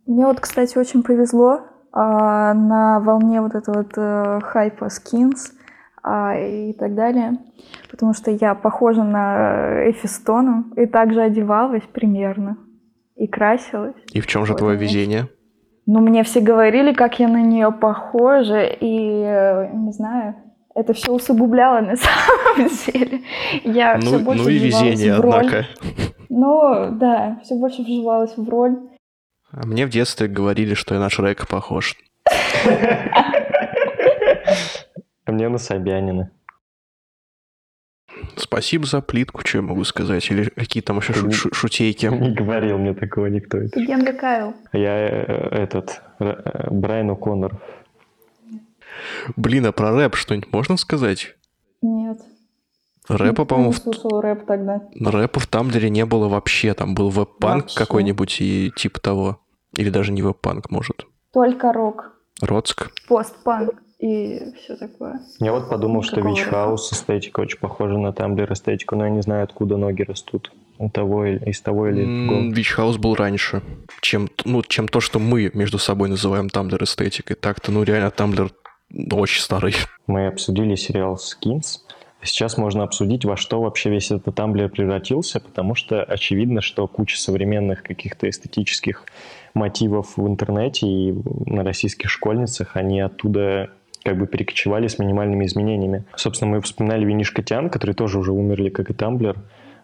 Мне вот, кстати, очень повезло а, на волне вот этого вот э, хайпа скинс и так далее, потому что я похожа на Эфистону и также одевалась примерно и красилась. И в чем же твое везение? Но мне все говорили, как я на нее похожа, и э, не знаю, это все усугубляло на самом деле. Я все Ну, больше ну и везение, в роль. однако. Ну, да, все больше вживалась в роль. А мне в детстве говорили, что я на Шрека похож. Мне на Собянина. Спасибо за плитку, что я могу сказать. Или какие там еще шу- шу- шутейки. Не говорил мне такого никто. Генри Кайл. Я э, этот, э, Брайан О'Коннор. Блин, а про рэп что-нибудь можно сказать? Нет. Рэпа, Я по-моему, не слушала рэп тогда. в- рэпа в Тамблере не было вообще. Там был web-punk Вообще. какой-нибудь и типа того. Или даже не web-punk, может. Только рок, Рок. постпанк и все такое. Я вот подумал, что Вич Хаус эстетика очень похожа на Тамблер эстетику, но я не знаю, откуда ноги растут. У того или из того или другого. Вич Хаус был раньше, чем, ну, чем то, что мы между собой называем Тамблер эстетикой. Так-то, ну, реально, Тамблер очень старый. Мы обсудили сериал «Skins». Сейчас можно обсудить, во что вообще весь этот Тамблер превратился, потому что очевидно, что куча современных каких-то эстетических мотивов в интернете и на российских школьницах, они оттуда как бы перекочевали с минимальными изменениями. Собственно, мы вспоминали Винишка Тян, которые тоже уже умерли, как и Тамблер,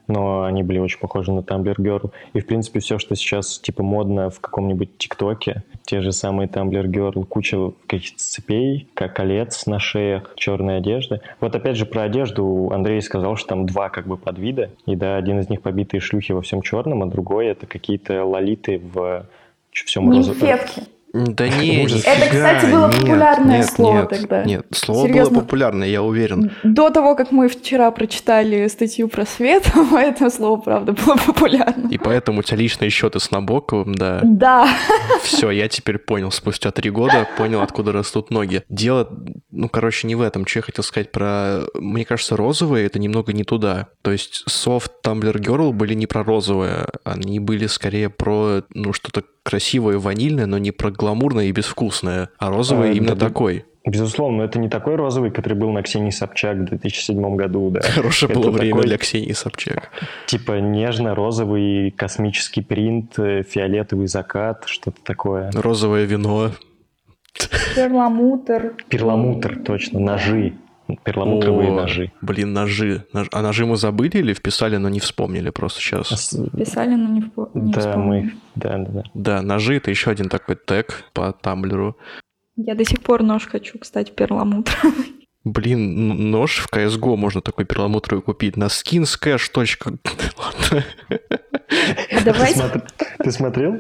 но они были очень похожи на Tumblr Girl. И, в принципе, все, что сейчас, типа, модно в каком-нибудь ТикТоке, те же самые Tumblr Girl, куча каких-то цепей, как колец на шеях, черной одежды. Вот опять же про одежду Андрей сказал, что там два как бы подвида. И да, один из них побитые шлюхи во всем черном, а другой это какие-то лолиты в всем розовом. Нимфетки. Да не, Ужас. нифига, Это, кстати, было нет, популярное нет, слово нет, тогда. Нет, слово Серьезно. было популярное, я уверен. До того, как мы вчера прочитали статью про свет, это слово, правда, было популярно. И поэтому у тебя личные счеты с Набоковым, да. Да. Все, я теперь понял, спустя три года понял, откуда растут ноги. Дело, ну, короче, не в этом. Что я хотел сказать про... Мне кажется, розовые — это немного не туда. То есть софт Tumblr Girl были не про розовое, они были скорее про, ну, что-то красивое, ванильное, но не про гламурное и безвкусное. А розовый А, именно да, такой. Безусловно, но это не такой розовый, который был на Ксении Собчак в 2007 году, да. Хорошее Это было время такой, для Ксении Собчак. Типа нежно-розовый космический принт, э, фиолетовый закат, что-то такое. Розовое вино. Перламутр. Перламутр, точно, ножи. Перламутровые О, ножи. Блин, ножи. Нож- А ножи мы забыли или вписали, но не вспомнили просто сейчас? С- Писали, но не, впо- не Да, вспомню. мы... Да, да, да. Да, ножи это еще один такой тег по тамблеру. Я до сих пор нож хочу, кстати, перламутр. Блин, нож в CSGO можно такой перламутровый купить на skinscash. Ладно. А давайте, ты смотрел?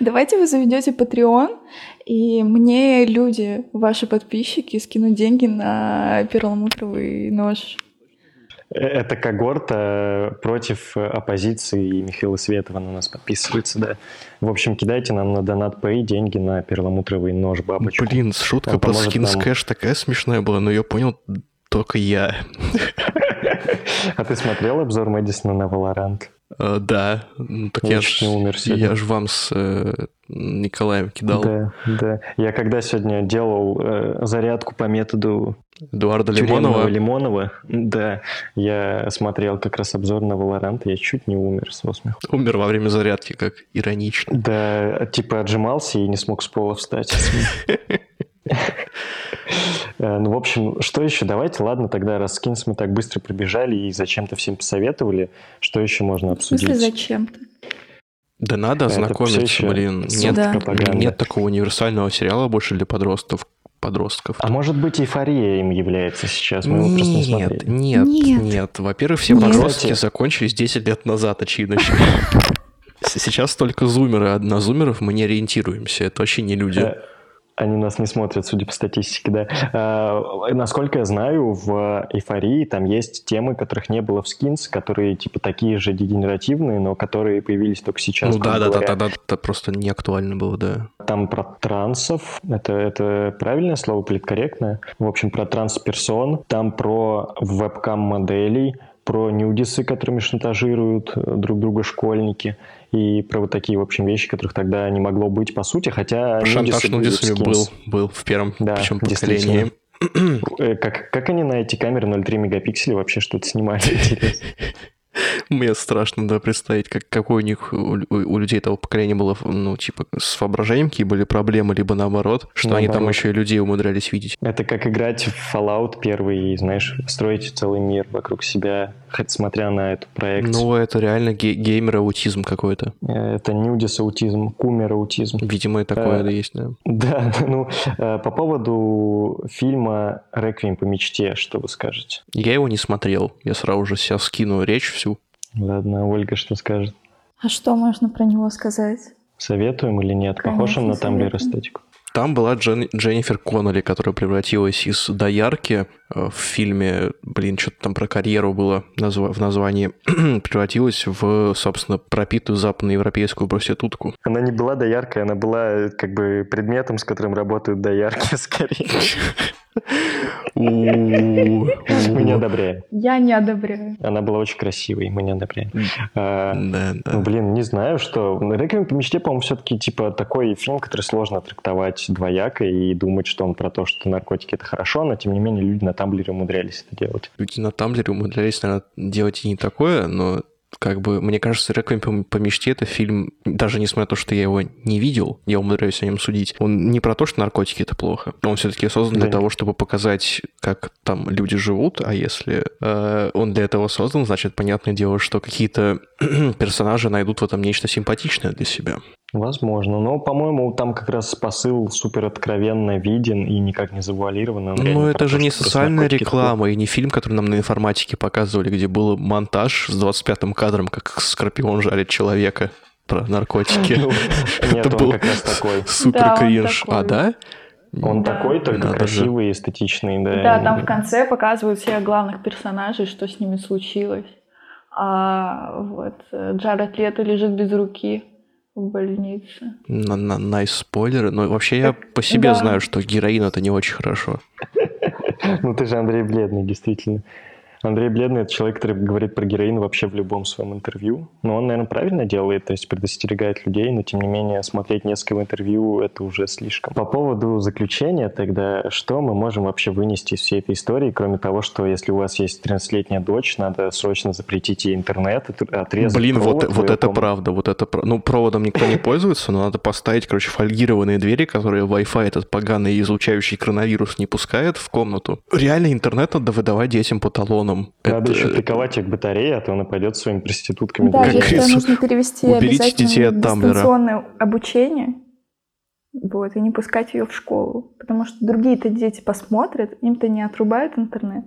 давайте вы заведете Patreon, и мне люди, ваши подписчики, скинут деньги на перламутровый нож. Э, Это когорта против э, оппозиции, и Михаила Светова на нас подписывается, да. В общем, кидайте нам на донат Pay деньги на перламутровый нож бабочку. Блин, шутка Он про поможет нам. skinscash такая смешная была, но ее понял только я. А ты смотрел обзор Мэдисона на Valorant? Э, да, ну, так я, ж, умер сегодня. я ж вам с э, Николаем кидал. Да, да. Я когда сегодня делал э, зарядку по методу Эдуарда Лимонова. Лимонова, да, я смотрел как раз обзор на Valorant, и я чуть не умер со смеху. Умер во время зарядки, как иронично. Да, типа отжимался и не смог с пола встать. Э, Ну, в общем, что еще? Давайте, ладно, тогда раз скинс мы так быстро пробежали и зачем-то всем посоветовали, что еще можно В смысле, обсудить? зачем-то? Да надо ознакомиться, блин. Нет, нет такого универсального сериала больше для подростков. подростков. А может быть, эйфория им является сейчас? Мы его просто не Нет, смотрели. нет, Нет. нет. Во-первых, все Нет. подростки Кстати- закончились 10 лет назад, очевидно. Сейчас только зумеры, а на зумеров мы не ориентируемся. Это вообще не люди. Они нас не смотрят, судя по статистике, да. А, Насколько я знаю, в эйфории там есть темы, которых не было в скинс, которые типа такие же дегенеративные, но которые появились только сейчас. Ну да, да, да, говоря. тогда это просто не актуально было, да. Там про трансов, это, это правильное слово, политкорректное? В общем, про трансперсон, там про вебкам-моделей, про нюдисы, которыми шантажируют э, друг друга школьники, и про вот такие, в общем, вещи, которых тогда не могло быть по сути, хотя Шантаж нюдисы нудисами был, был в первом Да, причем поколении. Э, Как, как они на эти камеры 0,3 мегапикселя вообще что-то снимали? Мне страшно, да, представить, как, какой у них, у, у- людей того поколения было, ну, типа, с воображением какие были проблемы, либо наоборот, что они там Наоборот. еще и людей умудрялись видеть. Это как играть в Fallout первый и, знаешь, строить целый мир вокруг себя, хоть смотря на эту проекцию. Ну, это реально ге- геймер-аутизм какой-то. Э, Это нюдис аутизм, кумер аутизм. Видимо, и такое Э, есть, да. Да, ну, э, по поводу фильма «Реквием по мечте», что вы скажете? Я его не смотрел. Я сразу же себя скину речь всю. Ладно, Ольга что скажет? А что можно про него сказать? Советуем или нет? Похож он на Конечно, Тамблер советуем. эстетику? Там была Джен- Дженнифер Коннелли, которая превратилась из доярки э, в фильме, блин, что-то там про карьеру было назва- в названии, превратилась в, собственно, пропитую западноевропейскую проститутку. Она не была дояркой, она была э, как бы предметом, с которым работают доярки, скорее. Мы не одобряем. Я не одобряю. Она была очень красивой, мы не одобряем. А, Ну, блин, не знаю, что... «Реквием по мечте», по-моему, все-таки, типа, такой фильм, который сложно трактовать двояко и думать, что он про то, что наркотики — это хорошо, но, тем не менее, люди на Тамблере умудрялись это делать. Люди на Тамблере умудрялись, наверное, делать и не такое, но как бы, мне кажется, «Реквием по- по мечте» — это фильм, даже несмотря на то, что я его не видел, я умудряюсь о нем судить, он не про то, что наркотики — это плохо. Он все-таки создан для Да. того, чтобы показать, как там люди живут, а если э, он для этого создан, значит, понятное дело, что какие-то персонажи найдут в этом нечто симпатичное для себя. Возможно. Но, по-моему, там как раз посыл супер откровенно виден и никак не завуалирован. Ну, реально это же не социальная реклама и не фильм, который нам на информатике показывали, где был монтаж с 25-м кадром, как Скорпион жарит человека про наркотики. Нет, Это он был как раз такой. Супер кринж. А, да? Он Да. такой, только Надо же. красивый и эстетичный. Да, Да, там в конце показывают всех главных персонажей, что с ними случилось. А вот э, Джаред Лето лежит без руки в больнице. На, на, найс спойлеры. Но вообще я по себе да. знаю, что героин это не очень хорошо. Ну, ты же Андрей Бледный, действительно. Андрей Бледный – это человек, который говорит про героин вообще в любом своем интервью. Но он, наверное, правильно делает, то есть предостерегает людей, но, тем не менее, смотреть несколько интервью – это уже слишком. По поводу заключения тогда, что мы можем вообще вынести из всей этой истории, кроме того, что если у вас есть 13-летняя дочь, надо срочно запретить ей интернет, отр- отрезать Блин, вот, провод вот её это комнате. правда, вот это Ну, проводом никто не пользуется, но надо поставить, короче, фольгированные двери, которые Wi-Fi этот поганый излучающий коронавирус не пускает в комнату. Реально интернет надо выдавать детям по талонам. Надо Это- еще приковать их к батарее, а то она пойдет своими проститутками. Да, как если говорится, нужно перевести уберите обязательно детей от Тамблера. дистанционное обучение, вот, и не пускать ее в школу. Потому что другие-то дети посмотрят, им-то не отрубают интернет.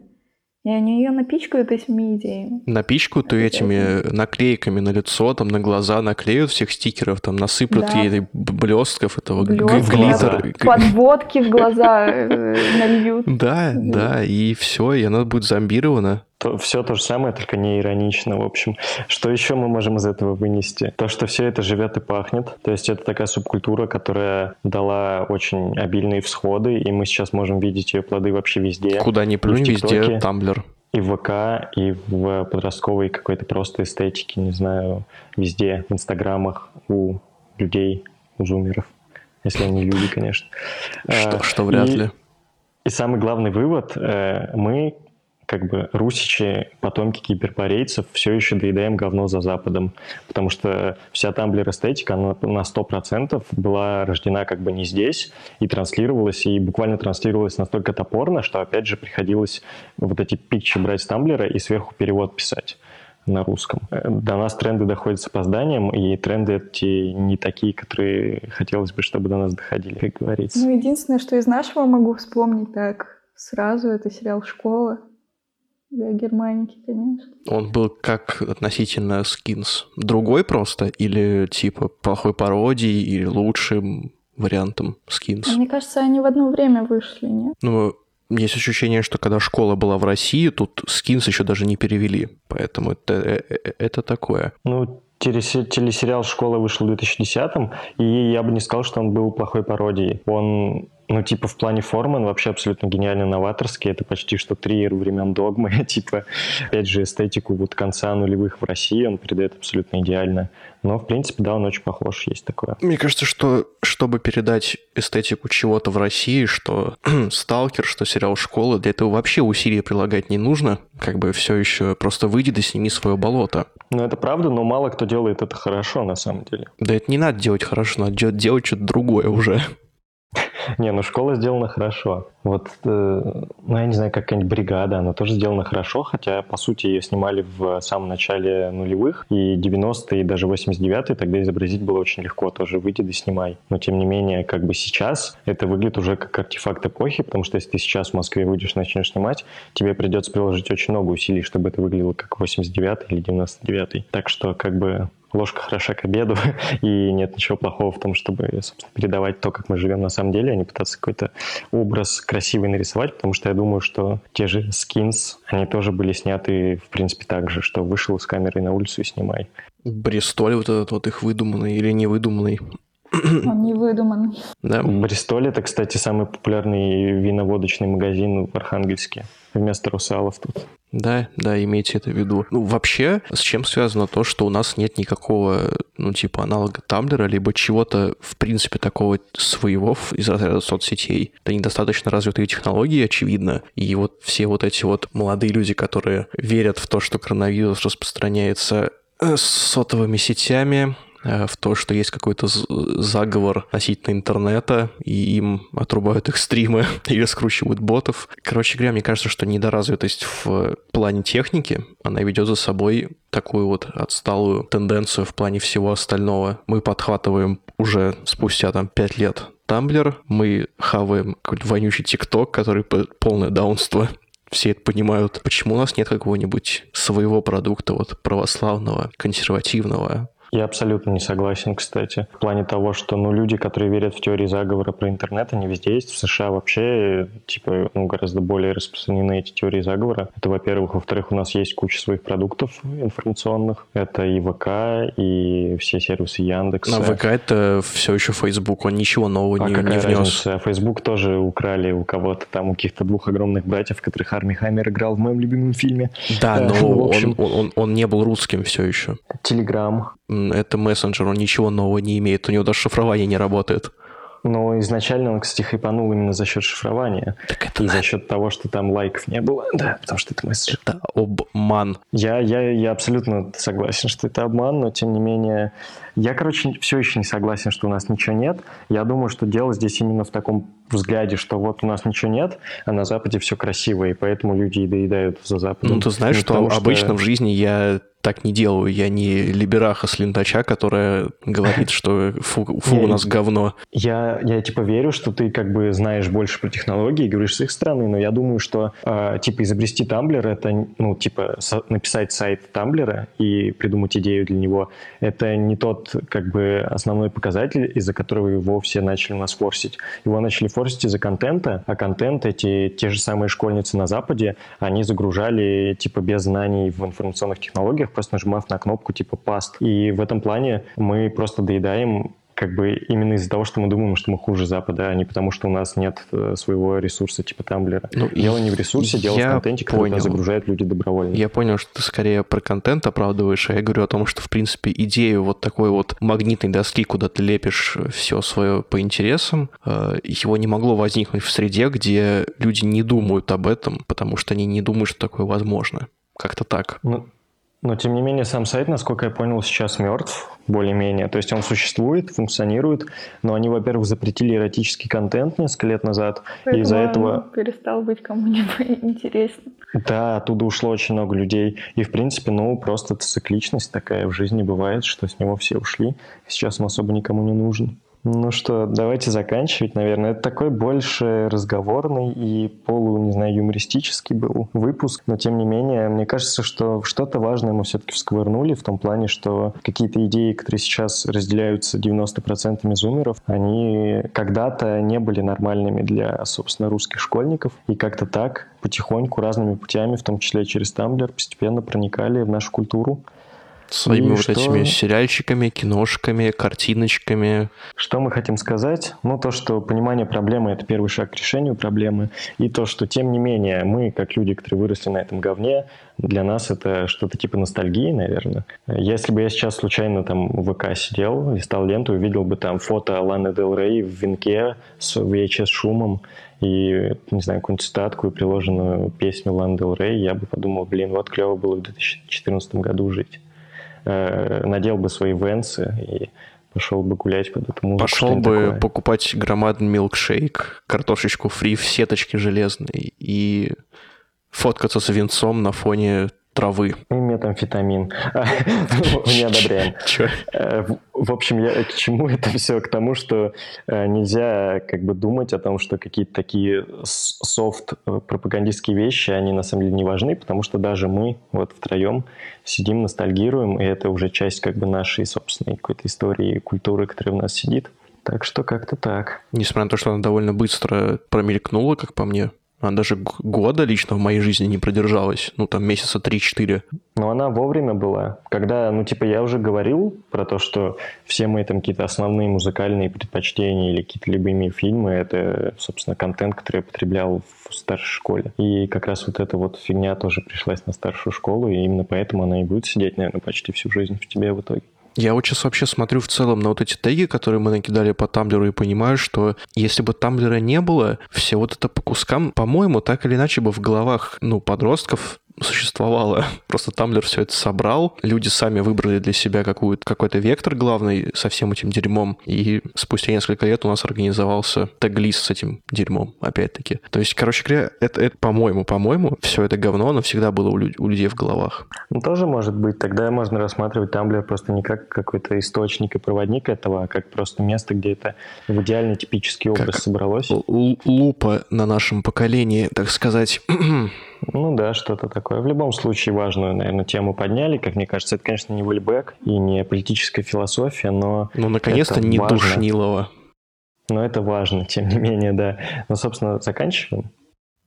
И они ее напичкают этими идеями. Напичкают ее этими наклейками на лицо, там на глаза наклеют всех стикеров, там насыплют Да. ей блестков, этого г- Блестки, глиттера. да. Г- Подводки в глаза э, нальют. Да, да, и все, и она будет зомбирована. То, все то же самое, только не иронично, в общем. Что еще мы можем из этого вынести? То, что все это живет и пахнет. То есть это такая субкультура, которая дала очень обильные всходы, и мы сейчас можем видеть ее плоды вообще везде. Куда ни плюнь, везде. Тамблер. и в ВК, и в подростковой какой-то просто эстетике, не знаю, везде, в инстаграмах у людей, у зумеров. Если они люди, конечно. Что, а, что вряд и, ли. И самый главный вывод, э, мы как бы русичи, потомки киберпарейцев, все еще доедаем говно за Западом, потому что вся тамблер эстетика, она на 100% была рождена как бы не здесь и транслировалась, и буквально транслировалась настолько топорно, что опять же приходилось вот эти пикчи брать с тамблера и сверху перевод писать на русском. До нас тренды доходят с опозданием, и тренды эти не такие, которые хотелось бы, чтобы до нас доходили, как говорится. Ну, единственное, что из нашего могу вспомнить так сразу, это сериал «Школа». Для Германики, конечно. Он был как относительно скинс? Другой просто? Или типа плохой пародией, или лучшим вариантом скинс? А мне кажется, они в одно время вышли, нет? Ну, есть ощущение, что когда школа была в России, тут скинс еще даже не перевели. Поэтому это, э, э, это такое. Ну, телесериал «Школа» вышел в 2010-м, и я бы не сказал, что он был плохой пародией. Он ну, типа, в плане формы он вообще абсолютно гениально новаторский. Это почти что триер времен догмы. типа, опять же, эстетику вот конца нулевых в России он передает абсолютно идеально. Но, в принципе, да, он очень похож, есть такое. Мне кажется, что чтобы передать эстетику чего-то в России, что «Сталкер», что сериал «Школа», для этого вообще усилия прилагать не нужно. Как бы все еще просто выйди да сними свое болото. Ну, это правда, но мало кто делает это хорошо, на самом деле. Да это не надо делать хорошо, надо делать что-то другое уже. Не, ну школа сделана хорошо. Вот, э, ну я не знаю, как какая-нибудь бригада, она тоже сделана хорошо, хотя, по сути, ее снимали в самом начале нулевых, и 90-е, и даже 89-е тогда изобразить было очень легко, тоже выйди да снимай. Но, тем не менее, как бы сейчас это выглядит уже как артефакт эпохи, потому что если ты сейчас в Москве выйдешь, начнешь снимать, тебе придется приложить очень много усилий, чтобы это выглядело как 89-й или 99-й. Так что, как бы, ложка хороша к обеду, и нет ничего плохого в том, чтобы, собственно, передавать то, как мы живем на самом деле, а не пытаться какой-то образ красивый нарисовать, потому что я думаю, что те же скинс, они тоже были сняты, в принципе, так же, что вышел с камерой на улицу и снимай. Бристоль вот этот вот их выдуманный или невыдуманный, он не выдуманный. Да. Бристоль это, кстати, самый популярный виноводочный магазин в Архангельске. Вместо русалов тут. Да, да, имейте это в виду. Ну, вообще, с чем связано то, что у нас нет никакого, ну, типа, аналога Тамблера, либо чего-то, в принципе, такого своего из разряда соцсетей. Это недостаточно развитые технологии, очевидно. И вот все вот эти вот молодые люди, которые верят в то, что коронавирус распространяется э, с сотовыми сетями, в то, что есть какой-то заговор относительно интернета, и им отрубают их стримы или скручивают ботов. Короче говоря, мне кажется, что недоразвитость в плане техники, она ведет за собой такую вот отсталую тенденцию в плане всего остального. Мы подхватываем уже спустя там 5 лет Тамблер, мы хаваем какой-то вонючий ТикТок, который полное даунство все это понимают. Почему у нас нет какого-нибудь своего продукта, вот православного, консервативного, я абсолютно не согласен, кстати. В плане того, что ну, люди, которые верят в теории заговора про интернет, они везде есть. В США вообще типа, ну, гораздо более распространены эти теории заговора. Это, во-первых. Во-вторых, у нас есть куча своих продуктов информационных. Это и ВК, и все сервисы Яндекса. Но ВК это все еще Facebook, он ничего нового а не, какая не внес. Разница? Facebook тоже украли у кого-то там, у каких-то двух огромных братьев, которых Арми Хаммер играл в моем любимом фильме. Да, но общем... он, он, он не был русским все еще. Телеграм это мессенджер, он ничего нового не имеет, у него даже шифрование не работает. Но изначально он, кстати, хайпанул именно за счет шифрования. Так это... И за счет того, что там лайков не было. Да, потому что это мессенджер. Это обман. Я, я, я абсолютно согласен, что это обман, но тем не менее... Я, короче, все еще не согласен, что у нас ничего нет. Я думаю, что дело здесь именно в таком взгляде, что вот у нас ничего нет, а на Западе все красиво, и поэтому люди и доедают за Западом. Ну, ты знаешь, что потому, обычно что... в жизни я так не делаю. Я не либераха с лентача, которая говорит, что фу, фу у нас говно. Я, я типа верю, что ты как бы знаешь больше про технологии и говоришь с их стороны, но я думаю, что э, типа изобрести Тамблер это, ну, типа со- написать сайт Тамблера и придумать идею для него, это не тот как бы основной показатель, из-за которого его все начали нас форсить. Его начали форсить из-за контента, а контент эти те же самые школьницы на Западе, они загружали типа без знаний в информационных технологиях, просто нажимав на кнопку типа паст. И в этом плане мы просто доедаем как бы именно из-за того, что мы думаем, что мы хуже Запада, а не потому, что у нас нет э, своего ресурса типа Тамблера. Ну, дело не в ресурсе, дело в контенте, который загружают люди добровольно. Я понял, что ты скорее про контент оправдываешь, а я говорю о том, что, в принципе, идею вот такой вот магнитной доски, куда ты лепишь все свое по интересам, э, его не могло возникнуть в среде, где люди не думают об этом, потому что они не думают, что такое возможно. Как-то так. Ну, но, тем не менее, сам сайт, насколько я понял, сейчас мертв, более-менее. То есть он существует, функционирует, но они, во-первых, запретили эротический контент несколько лет назад, Поэтому и из-за этого... перестал быть кому-нибудь интересно. Да, оттуда ушло очень много людей. И, в принципе, ну, просто цикличность такая в жизни бывает, что с него все ушли. Сейчас он особо никому не нужен. Ну что, давайте заканчивать, наверное. Это такой больше разговорный и полу, не знаю, юмористический был выпуск, но тем не менее, мне кажется, что что-то важное мы все-таки всковырнули в том плане, что какие-то идеи, которые сейчас разделяются 90% зумеров, они когда-то не были нормальными для, собственно, русских школьников, и как-то так потихоньку разными путями, в том числе через Тамблер, постепенно проникали в нашу культуру своими и вот что... этими сериальчиками, киношками, картиночками. Что мы хотим сказать? Ну, то, что понимание проблемы – это первый шаг к решению проблемы, и то, что, тем не менее, мы, как люди, которые выросли на этом говне, для нас это что-то типа ностальгии, наверное. Если бы я сейчас случайно там в ВК сидел, листал ленту, увидел бы там фото Ланы Дел Рей в венке с VHS-шумом, и, не знаю, какую-нибудь цитатку и приложенную песню Ланы Дел Рей, я бы подумал, блин, вот клево было в 2014 году жить э, надел бы свои венсы и пошел бы гулять под эту музыку. Пошел бы такое. покупать громадный милкшейк, картошечку фри в сеточке железной и фоткаться с венцом на фоне травы. И метамфетамин. Не одобряем. Э, в общем, я к чему это все? К тому, что э, нельзя как бы думать о том, что какие-то такие софт э, пропагандистские вещи, они на самом деле не важны, потому что даже мы вот втроем сидим, ностальгируем, и это уже часть как бы нашей собственной какой-то истории, культуры, которая в нас сидит. Так что как-то так. Несмотря на то, что она довольно быстро промелькнула, как по мне, она даже года лично в моей жизни не продержалась. Ну, там месяца 3-4. Но она вовремя была. Когда, ну, типа, я уже говорил про то, что все мои там какие-то основные музыкальные предпочтения или какие-то любимые фильмы, это, собственно, контент, который я потреблял в старшей школе. И как раз вот эта вот фигня тоже пришлась на старшую школу, и именно поэтому она и будет сидеть, наверное, почти всю жизнь в тебе в итоге. Я вот сейчас вообще смотрю в целом на вот эти теги, которые мы накидали по Тамблеру, и понимаю, что если бы Тамблера не было, все вот это по кускам, по-моему, так или иначе бы в головах, ну, подростков существовало. Просто Тамблер все это собрал, люди сами выбрали для себя какую-то, какой-то вектор главный со всем этим дерьмом, и спустя несколько лет у нас организовался тег-лист с этим дерьмом, опять-таки. То есть, короче говоря, это, это по-моему, по-моему, все это говно, оно всегда было у, люд- у людей в головах. Ну, тоже может быть. Тогда можно рассматривать Тамблер просто не как какой-то источник и проводник этого, а как просто место, где это в идеальный типический образ как собралось. Л- лупа на нашем поколении, так сказать. Ну да, что-то такое. В любом случае важную, наверное, тему подняли. Как мне кажется, это, конечно, не Вольбек и не политическая философия, но... Ну, наконец-то не важно. Душнилова. Но это важно, тем не менее, да. Ну, собственно, заканчиваем.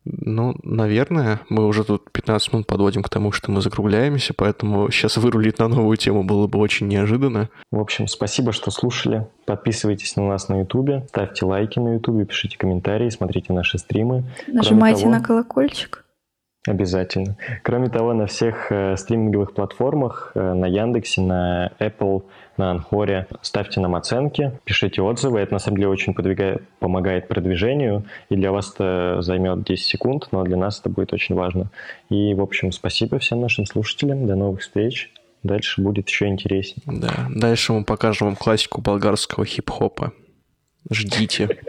Ну, наверное, мы уже тут 15 минут подводим к тому, что мы закругляемся, поэтому сейчас вырулить на новую тему было бы очень неожиданно. В общем, спасибо, что слушали. Подписывайтесь на нас на Ютубе, ставьте лайки на Ютубе, пишите комментарии, смотрите наши стримы. Нажимайте того, на колокольчик. Обязательно. Кроме того, на всех э, стриминговых платформах, э, на Яндексе, на Apple, на Анхоре ставьте нам оценки, пишите отзывы. Это на самом деле очень подвигает, помогает продвижению, и для вас это займет 10 секунд, но для нас это будет очень важно. И, в общем, спасибо всем нашим слушателям. До новых встреч. Дальше будет еще интереснее. Да, дальше мы покажем вам классику болгарского хип-хопа. Ждите.